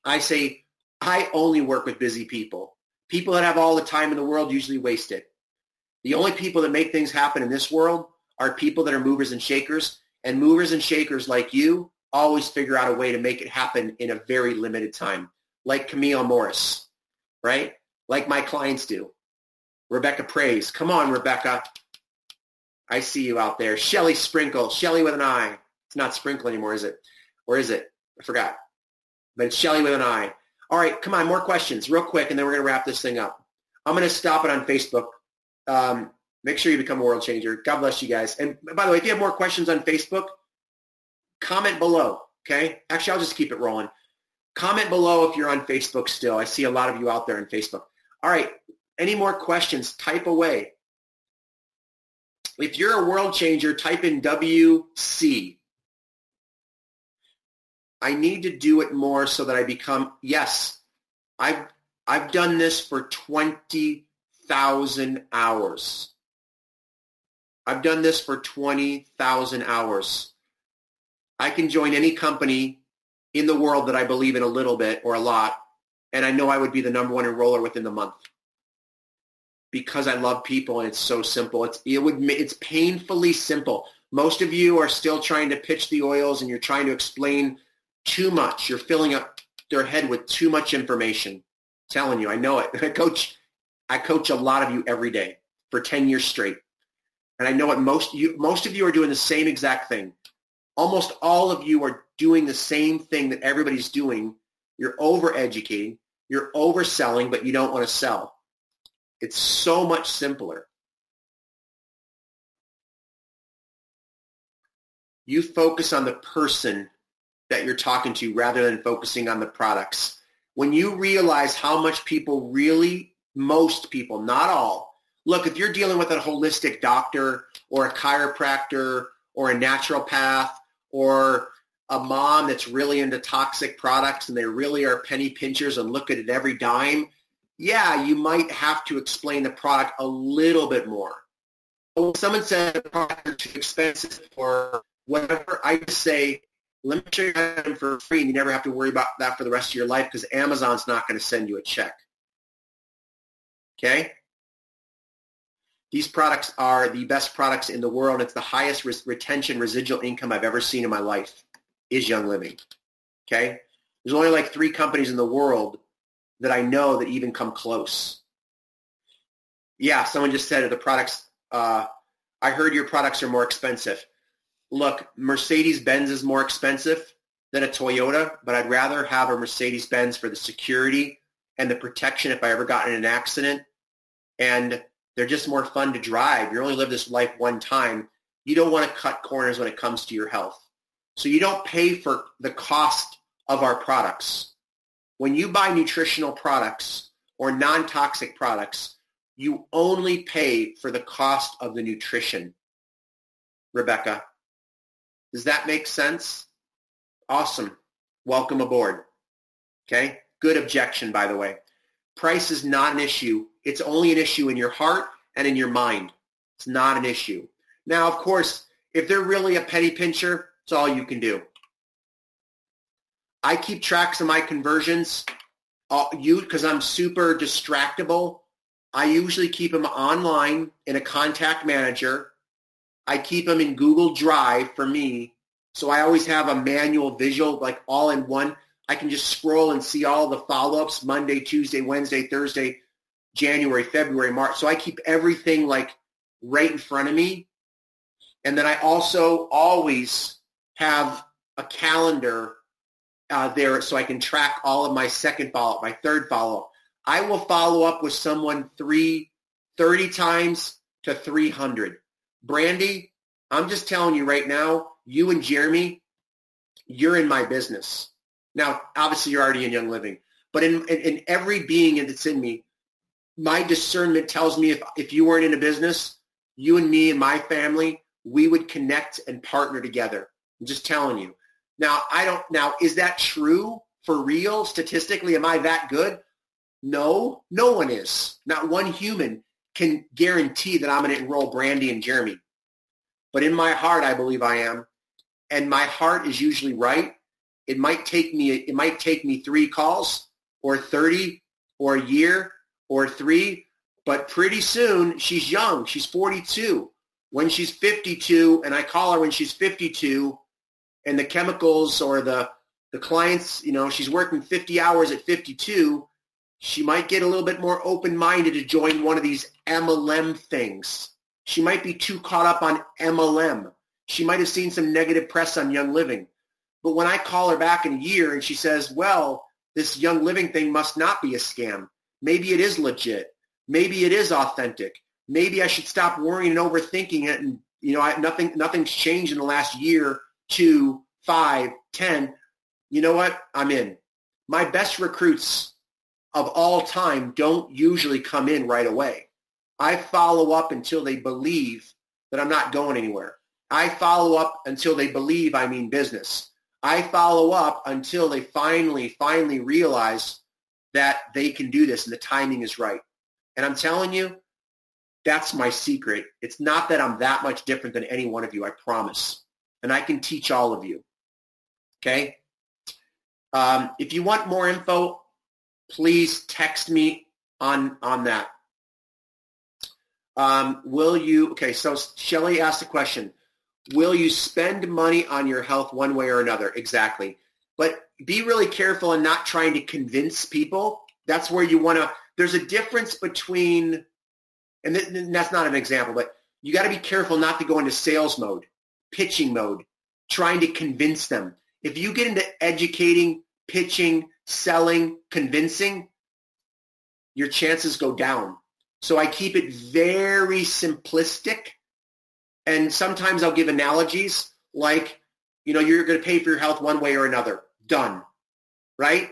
I say, I only work with busy people. People that have all the time in the world usually waste it. The only people that make things happen in this world are people that are movers and shakers. And movers and shakers like you always figure out a way to make it happen in a very limited time, like Camille Morris, right? Like my clients do. Rebecca Praise. Come on, Rebecca. I see you out there. Shelly Sprinkle. Shelly with an I. It's not Sprinkle anymore, is it? Or is it? I forgot. But it's Shelly with an I. All right, come on, more questions real quick, and then we're going to wrap this thing up. I'm going to stop it on Facebook. Um, make sure you become a world changer. God bless you guys. And by the way, if you have more questions on Facebook, comment below, okay? Actually, I'll just keep it rolling. Comment below if you're on Facebook still. I see a lot of you out there on Facebook. All right, any more questions, type away. If you're a world changer, type in WC. I need to do it more so that I become, yes, I've, I've done this for 20,000 hours. I've done this for 20,000 hours. I can join any company in the world that I believe in a little bit or a lot, and I know I would be the number one enroller within the month because I love people and it's so simple. It's it would it's painfully simple. Most of you are still trying to pitch the oils and you're trying to explain too much. You're filling up their head with too much information. I'm telling you, I know it. Coach I coach a lot of you every day for 10 years straight. and I know what most you most of you are doing the same exact thing. Almost all of you are doing the same thing that everybody's doing. You're over-educating, you're overselling, but you don't want to sell. It's so much simpler. You focus on the person that you're talking to rather than focusing on the products. When you realize how much people really, most people, not all, look, if you're dealing with a holistic doctor or a chiropractor or a naturopath or a mom that's really into toxic products and they really are penny pinchers and look at it every dime, yeah, you might have to explain the product a little bit more. But when someone says the product is too expensive or whatever, I just say, let me show you for free and you never have to worry about that for the rest of your life because Amazon's not going to send you a check. Okay? These products are the best products in the world. It's the highest retention residual income I've ever seen in my life is Young Living. Okay? There's only like three companies in the world that I know that even come close. Yeah, someone just said the products, uh, I heard your products are more expensive. Look, Mercedes-Benz is more expensive than a Toyota, but I'd rather have a Mercedes-Benz for the security and the protection if I ever got in an accident. And they're just more fun to drive. You only live this life one time. You don't want to cut corners when it comes to your health. So you don't pay for the cost of our products. When you buy nutritional products or non-toxic products, you only pay for the cost of the nutrition. Rebecca, does that make sense? Awesome. Welcome aboard. Okay. Good objection, by the way. Price is not an issue. It's only an issue in your heart and in your mind. It's not an issue. Now, of course, if they're really a penny pincher, it's all you can do. I keep tracks of my conversions. Uh, you because I'm super distractible. I usually keep them online in a contact manager. I keep them in Google Drive for me. So I always have a manual visual, like all in one. I can just scroll and see all the follow-ups Monday, Tuesday, Wednesday, Thursday, January, February, March. So I keep everything like right in front of me. And then I also always have a calendar uh, there so I can track all of my second follow-up, my third follow-up. I will follow up with someone three, 30 times to 300. Brandy, I'm just telling you right now, you and Jeremy, you're in my business. Now, obviously, you're already in Young Living, but in, in, in every being that's in me, my discernment tells me if, if you weren't in a business, you and me and my family, we would connect and partner together. I'm just telling you. Now, I don't, now, is that true for real? Statistically, am I that good? No, no one is. Not one human can guarantee that I'm going to enroll Brandy and Jeremy. But in my heart, I believe I am. And my heart is usually right. It might take me, it might take me three calls or 30 or a year or three, but pretty soon she's young. She's 42. When she's 52 and I call her when she's 52, and the chemicals or the the clients, you know, she's working 50 hours at 52, she might get a little bit more open-minded to join one of these MLM things. She might be too caught up on MLM. She might have seen some negative press on Young Living. But when I call her back in a year and she says, well, this Young Living thing must not be a scam. Maybe it is legit. Maybe it is authentic. Maybe I should stop worrying and overthinking it. And, you know, I, nothing, nothing's changed in the last year two, five, ten, you know what? I'm in. My best recruits of all time don't usually come in right away. I follow up until they believe that I'm not going anywhere. I follow up until they believe I mean business. I follow up until they finally, finally realize that they can do this and the timing is right. And I'm telling you, that's my secret. It's not that I'm that much different than any one of you, I promise and I can teach all of you. Okay? Um, if you want more info, please text me on, on that. Um, will you, okay, so Shelly asked a question. Will you spend money on your health one way or another? Exactly. But be really careful in not trying to convince people. That's where you want to, there's a difference between, and, th- and that's not an example, but you got to be careful not to go into sales mode, pitching mode, trying to convince them. If you get into educating, pitching, selling, convincing, your chances go down. So I keep it very simplistic. And sometimes I'll give analogies like, you know, you're going to pay for your health one way or another. Done. Right?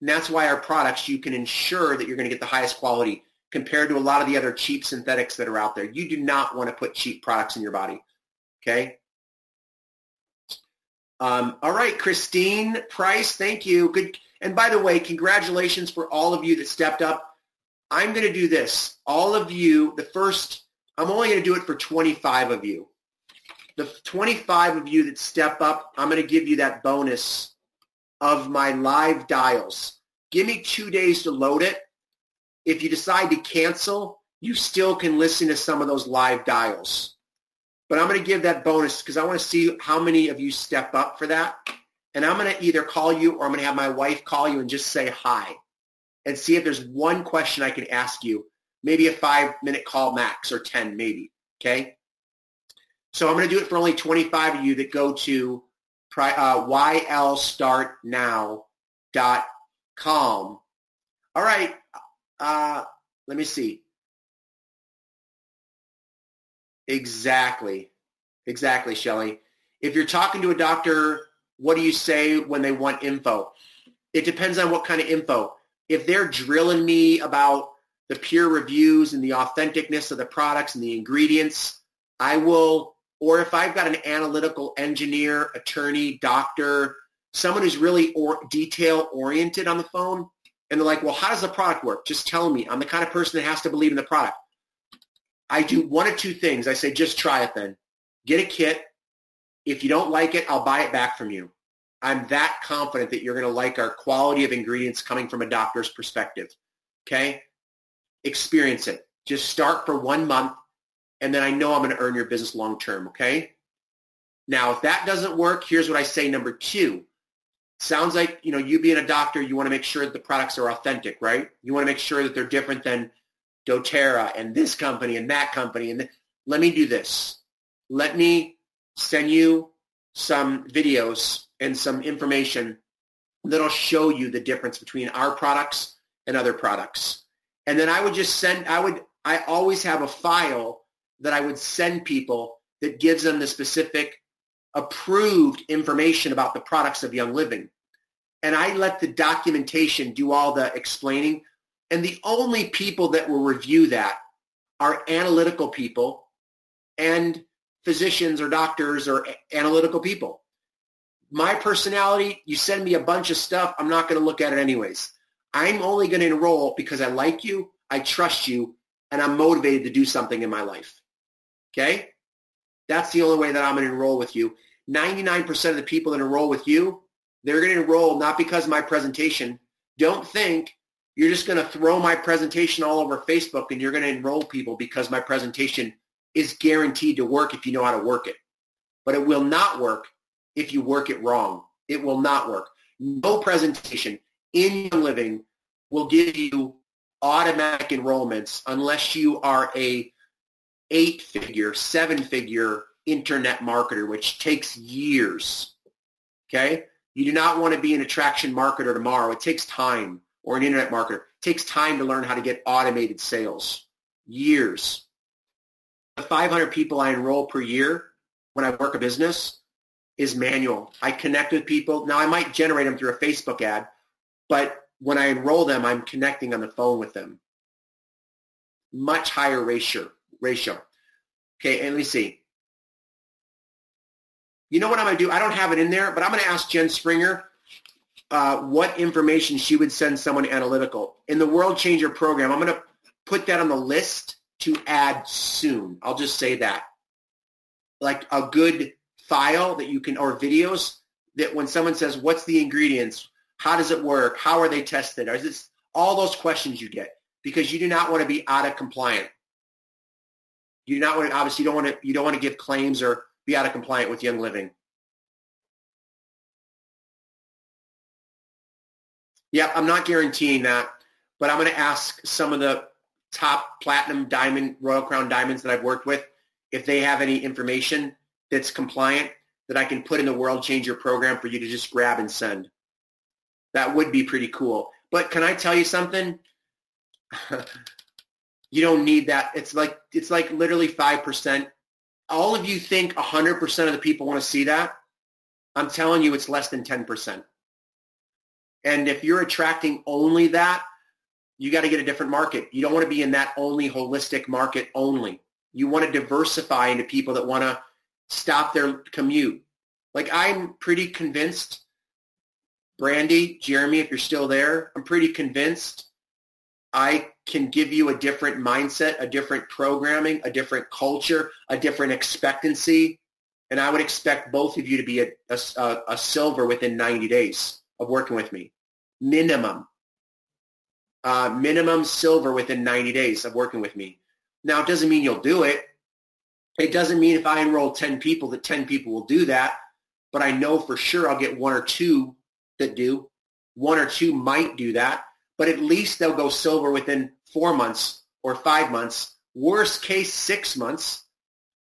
And that's why our products, you can ensure that you're going to get the highest quality compared to a lot of the other cheap synthetics that are out there. You do not want to put cheap products in your body. Okay? Um, all right, Christine Price, thank you. Good. And by the way, congratulations for all of you that stepped up. I'm going to do this. All of you, the first, I'm only going to do it for 25 of you. The 25 of you that step up, I'm going to give you that bonus of my live dials. Give me two days to load it. If you decide to cancel, you still can listen to some of those live dials. But I'm going to give that bonus because I want to see how many of you step up for that. And I'm going to either call you or I'm going to have my wife call you and just say hi and see if there's one question I can ask you. Maybe a five minute call max or 10 maybe. Okay. So I'm going to do it for only 25 of you that go to uh, ylstartnow.com. All right. Uh, let me see. Exactly. Exactly, Shelly. If you're talking to a doctor, what do you say when they want info? It depends on what kind of info. If they're drilling me about the peer reviews and the authenticness of the products and the ingredients, I will, or if I've got an analytical engineer, attorney, doctor, someone who's really or, detail oriented on the phone, and they're like, well, how does the product work? Just tell me. I'm the kind of person that has to believe in the product. I do one of two things. I say, just try it then. Get a kit. If you don't like it, I'll buy it back from you. I'm that confident that you're going to like our quality of ingredients coming from a doctor's perspective. Okay? Experience it. Just start for one month, and then I know I'm going to earn your business long term. Okay? Now, if that doesn't work, here's what I say number two. Sounds like, you know, you being a doctor, you want to make sure that the products are authentic, right? You want to make sure that they're different than doTERRA and this company and that company. And th- let me do this. Let me send you some videos and some information that'll show you the difference between our products and other products. And then I would just send, I would, I always have a file that I would send people that gives them the specific approved information about the products of Young Living. And I let the documentation do all the explaining. And the only people that will review that are analytical people and physicians or doctors or analytical people. My personality, you send me a bunch of stuff, I'm not going to look at it anyways. I'm only going to enroll because I like you, I trust you, and I'm motivated to do something in my life. Okay? That's the only way that I'm going to enroll with you. 99% of the people that enroll with you, they're going to enroll not because of my presentation. Don't think you're just going to throw my presentation all over Facebook and you're going to enroll people because my presentation is guaranteed to work if you know how to work it. But it will not work if you work it wrong. It will not work. No presentation in Living will give you automatic enrollments unless you are a eight-figure, seven-figure internet marketer, which takes years. Okay? You do not want to be an attraction marketer tomorrow. It takes time or an internet marketer. It takes time to learn how to get automated sales. Years. The 500 people I enroll per year when I work a business is manual. I connect with people. Now I might generate them through a Facebook ad, but when I enroll them, I'm connecting on the phone with them. Much higher ratio. Ratio. Okay, and let me see. You know what I'm going to do? I don't have it in there, but I'm going to ask Jen Springer uh, what information she would send someone analytical. In the World Changer program, I'm going to put that on the list to add soon. I'll just say that. Like a good file that you can, or videos that when someone says, what's the ingredients? How does it work? How are they tested? Is this all those questions you get? Because you do not want to be out of compliant. You do not want to, obviously you don't want to, you don't want to give claims or be out of compliant with Young Living. Yeah, I'm not guaranteeing that, but I'm going to ask some of the top platinum diamond Royal Crown diamonds that I've worked with if they have any information that's compliant that I can put in the World Changer program for you to just grab and send. That would be pretty cool. But can I tell you something? you don't need that. It's like it's like literally 5%. All of you think 100% of the people want to see that. I'm telling you it's less than 10%. And if you're attracting only that, you got to get a different market. You don't want to be in that only holistic market only. You want to diversify into people that want to stop their commute. Like I'm pretty convinced, Brandy, Jeremy, if you're still there, I'm pretty convinced I can give you a different mindset, a different programming, a different culture, a different expectancy. And I would expect both of you to be a, a, a silver within 90 days of working with me. Minimum. Uh, minimum silver within 90 days of working with me. Now, it doesn't mean you'll do it. It doesn't mean if I enroll 10 people that 10 people will do that, but I know for sure I'll get one or two that do. One or two might do that, but at least they'll go silver within four months or five months. Worst case, six months.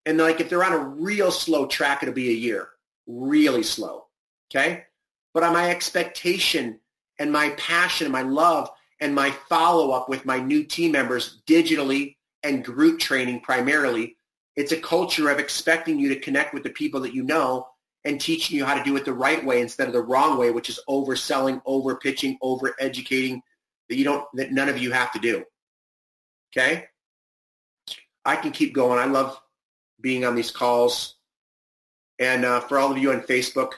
And like if they're on a real slow track, it'll be a year. Really slow. Okay? But on my expectation and my passion and my love and my follow-up with my new team members digitally and group training primarily, it's a culture of expecting you to connect with the people that you know and teaching you how to do it the right way instead of the wrong way, which is overselling, over pitching, over educating that you don't, that none of you have to do. Okay. I can keep going. I love being on these calls. And uh, for all of you on Facebook,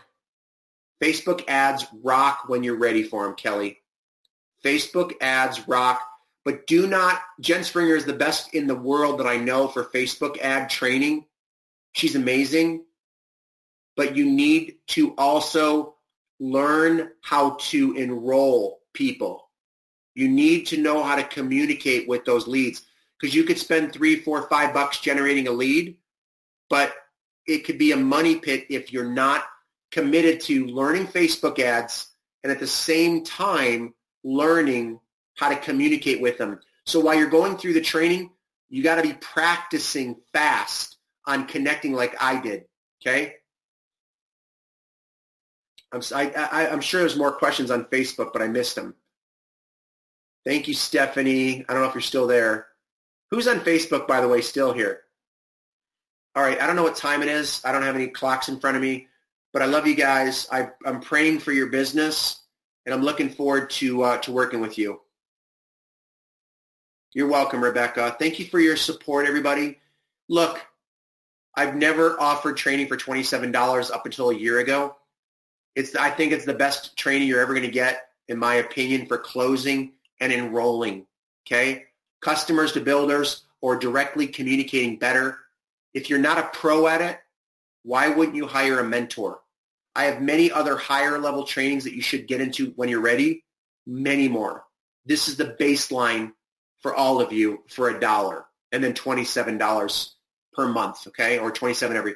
Facebook ads rock when you're ready for them, Kelly. Facebook ads rock but do not, Jen Springer is the best in the world that I know for Facebook ad training. She's amazing. But you need to also learn how to enroll people. You need to know how to communicate with those leads because you could spend three, four, five bucks generating a lead, but it could be a money pit if you're not committed to learning Facebook ads and at the same time learning how to communicate with them. So while you're going through the training, you got to be practicing fast on connecting like I did. Okay. I'm, I, I, I'm sure there's more questions on Facebook, but I missed them. Thank you, Stephanie. I don't know if you're still there. Who's on Facebook, by the way, still here? All right. I don't know what time it is. I don't have any clocks in front of me, but I love you guys. I, am praying for your business, and I'm looking forward to uh, to working with you. You're welcome, Rebecca. Thank you for your support, everybody. Look, I've never offered training for $27 up until a year ago. It's I think it's the best training you're ever going to get, in my opinion, for closing and enrolling. Okay? Customers to builders or directly communicating better. If you're not a pro at it, why wouldn't you hire a mentor? I have many other higher level trainings that you should get into when you're ready. Many more. This is the baseline for all of you for a dollar and then $27 per month, okay? Or 27 every.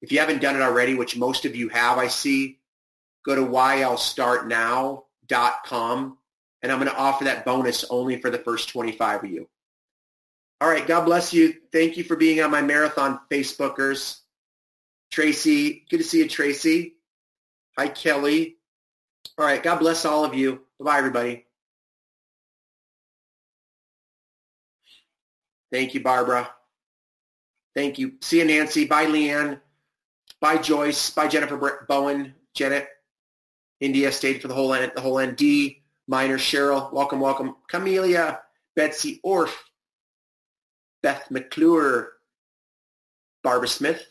If you haven't done it already, which most of you have, I see, go to ylstartnow.com and I'm going to offer that bonus only for the first 25 of you. All right, God bless you. Thank you for being on my marathon Facebookers. Tracy, good to see you, Tracy. Hi, Kelly. All right, God bless all of you. Bye-bye, everybody. Thank you, Barbara. Thank you. See you, Nancy. Bye, Leanne. Bye, Joyce. Bye, Jennifer Bowen. Janet. India stayed for the whole end. The whole end. D. Minor. Cheryl. Welcome, welcome. Camelia. Betsy Orff. Beth McClure. Barbara Smith.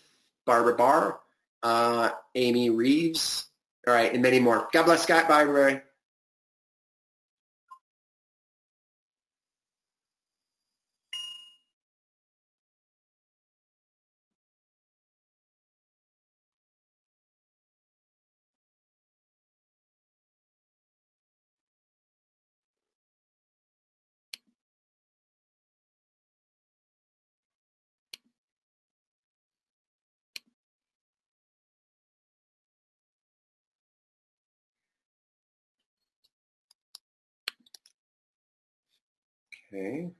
Barbara Barr. Uh, Amy Reeves. All right, and many more. God bless, Scott. Bye, everybody. Okay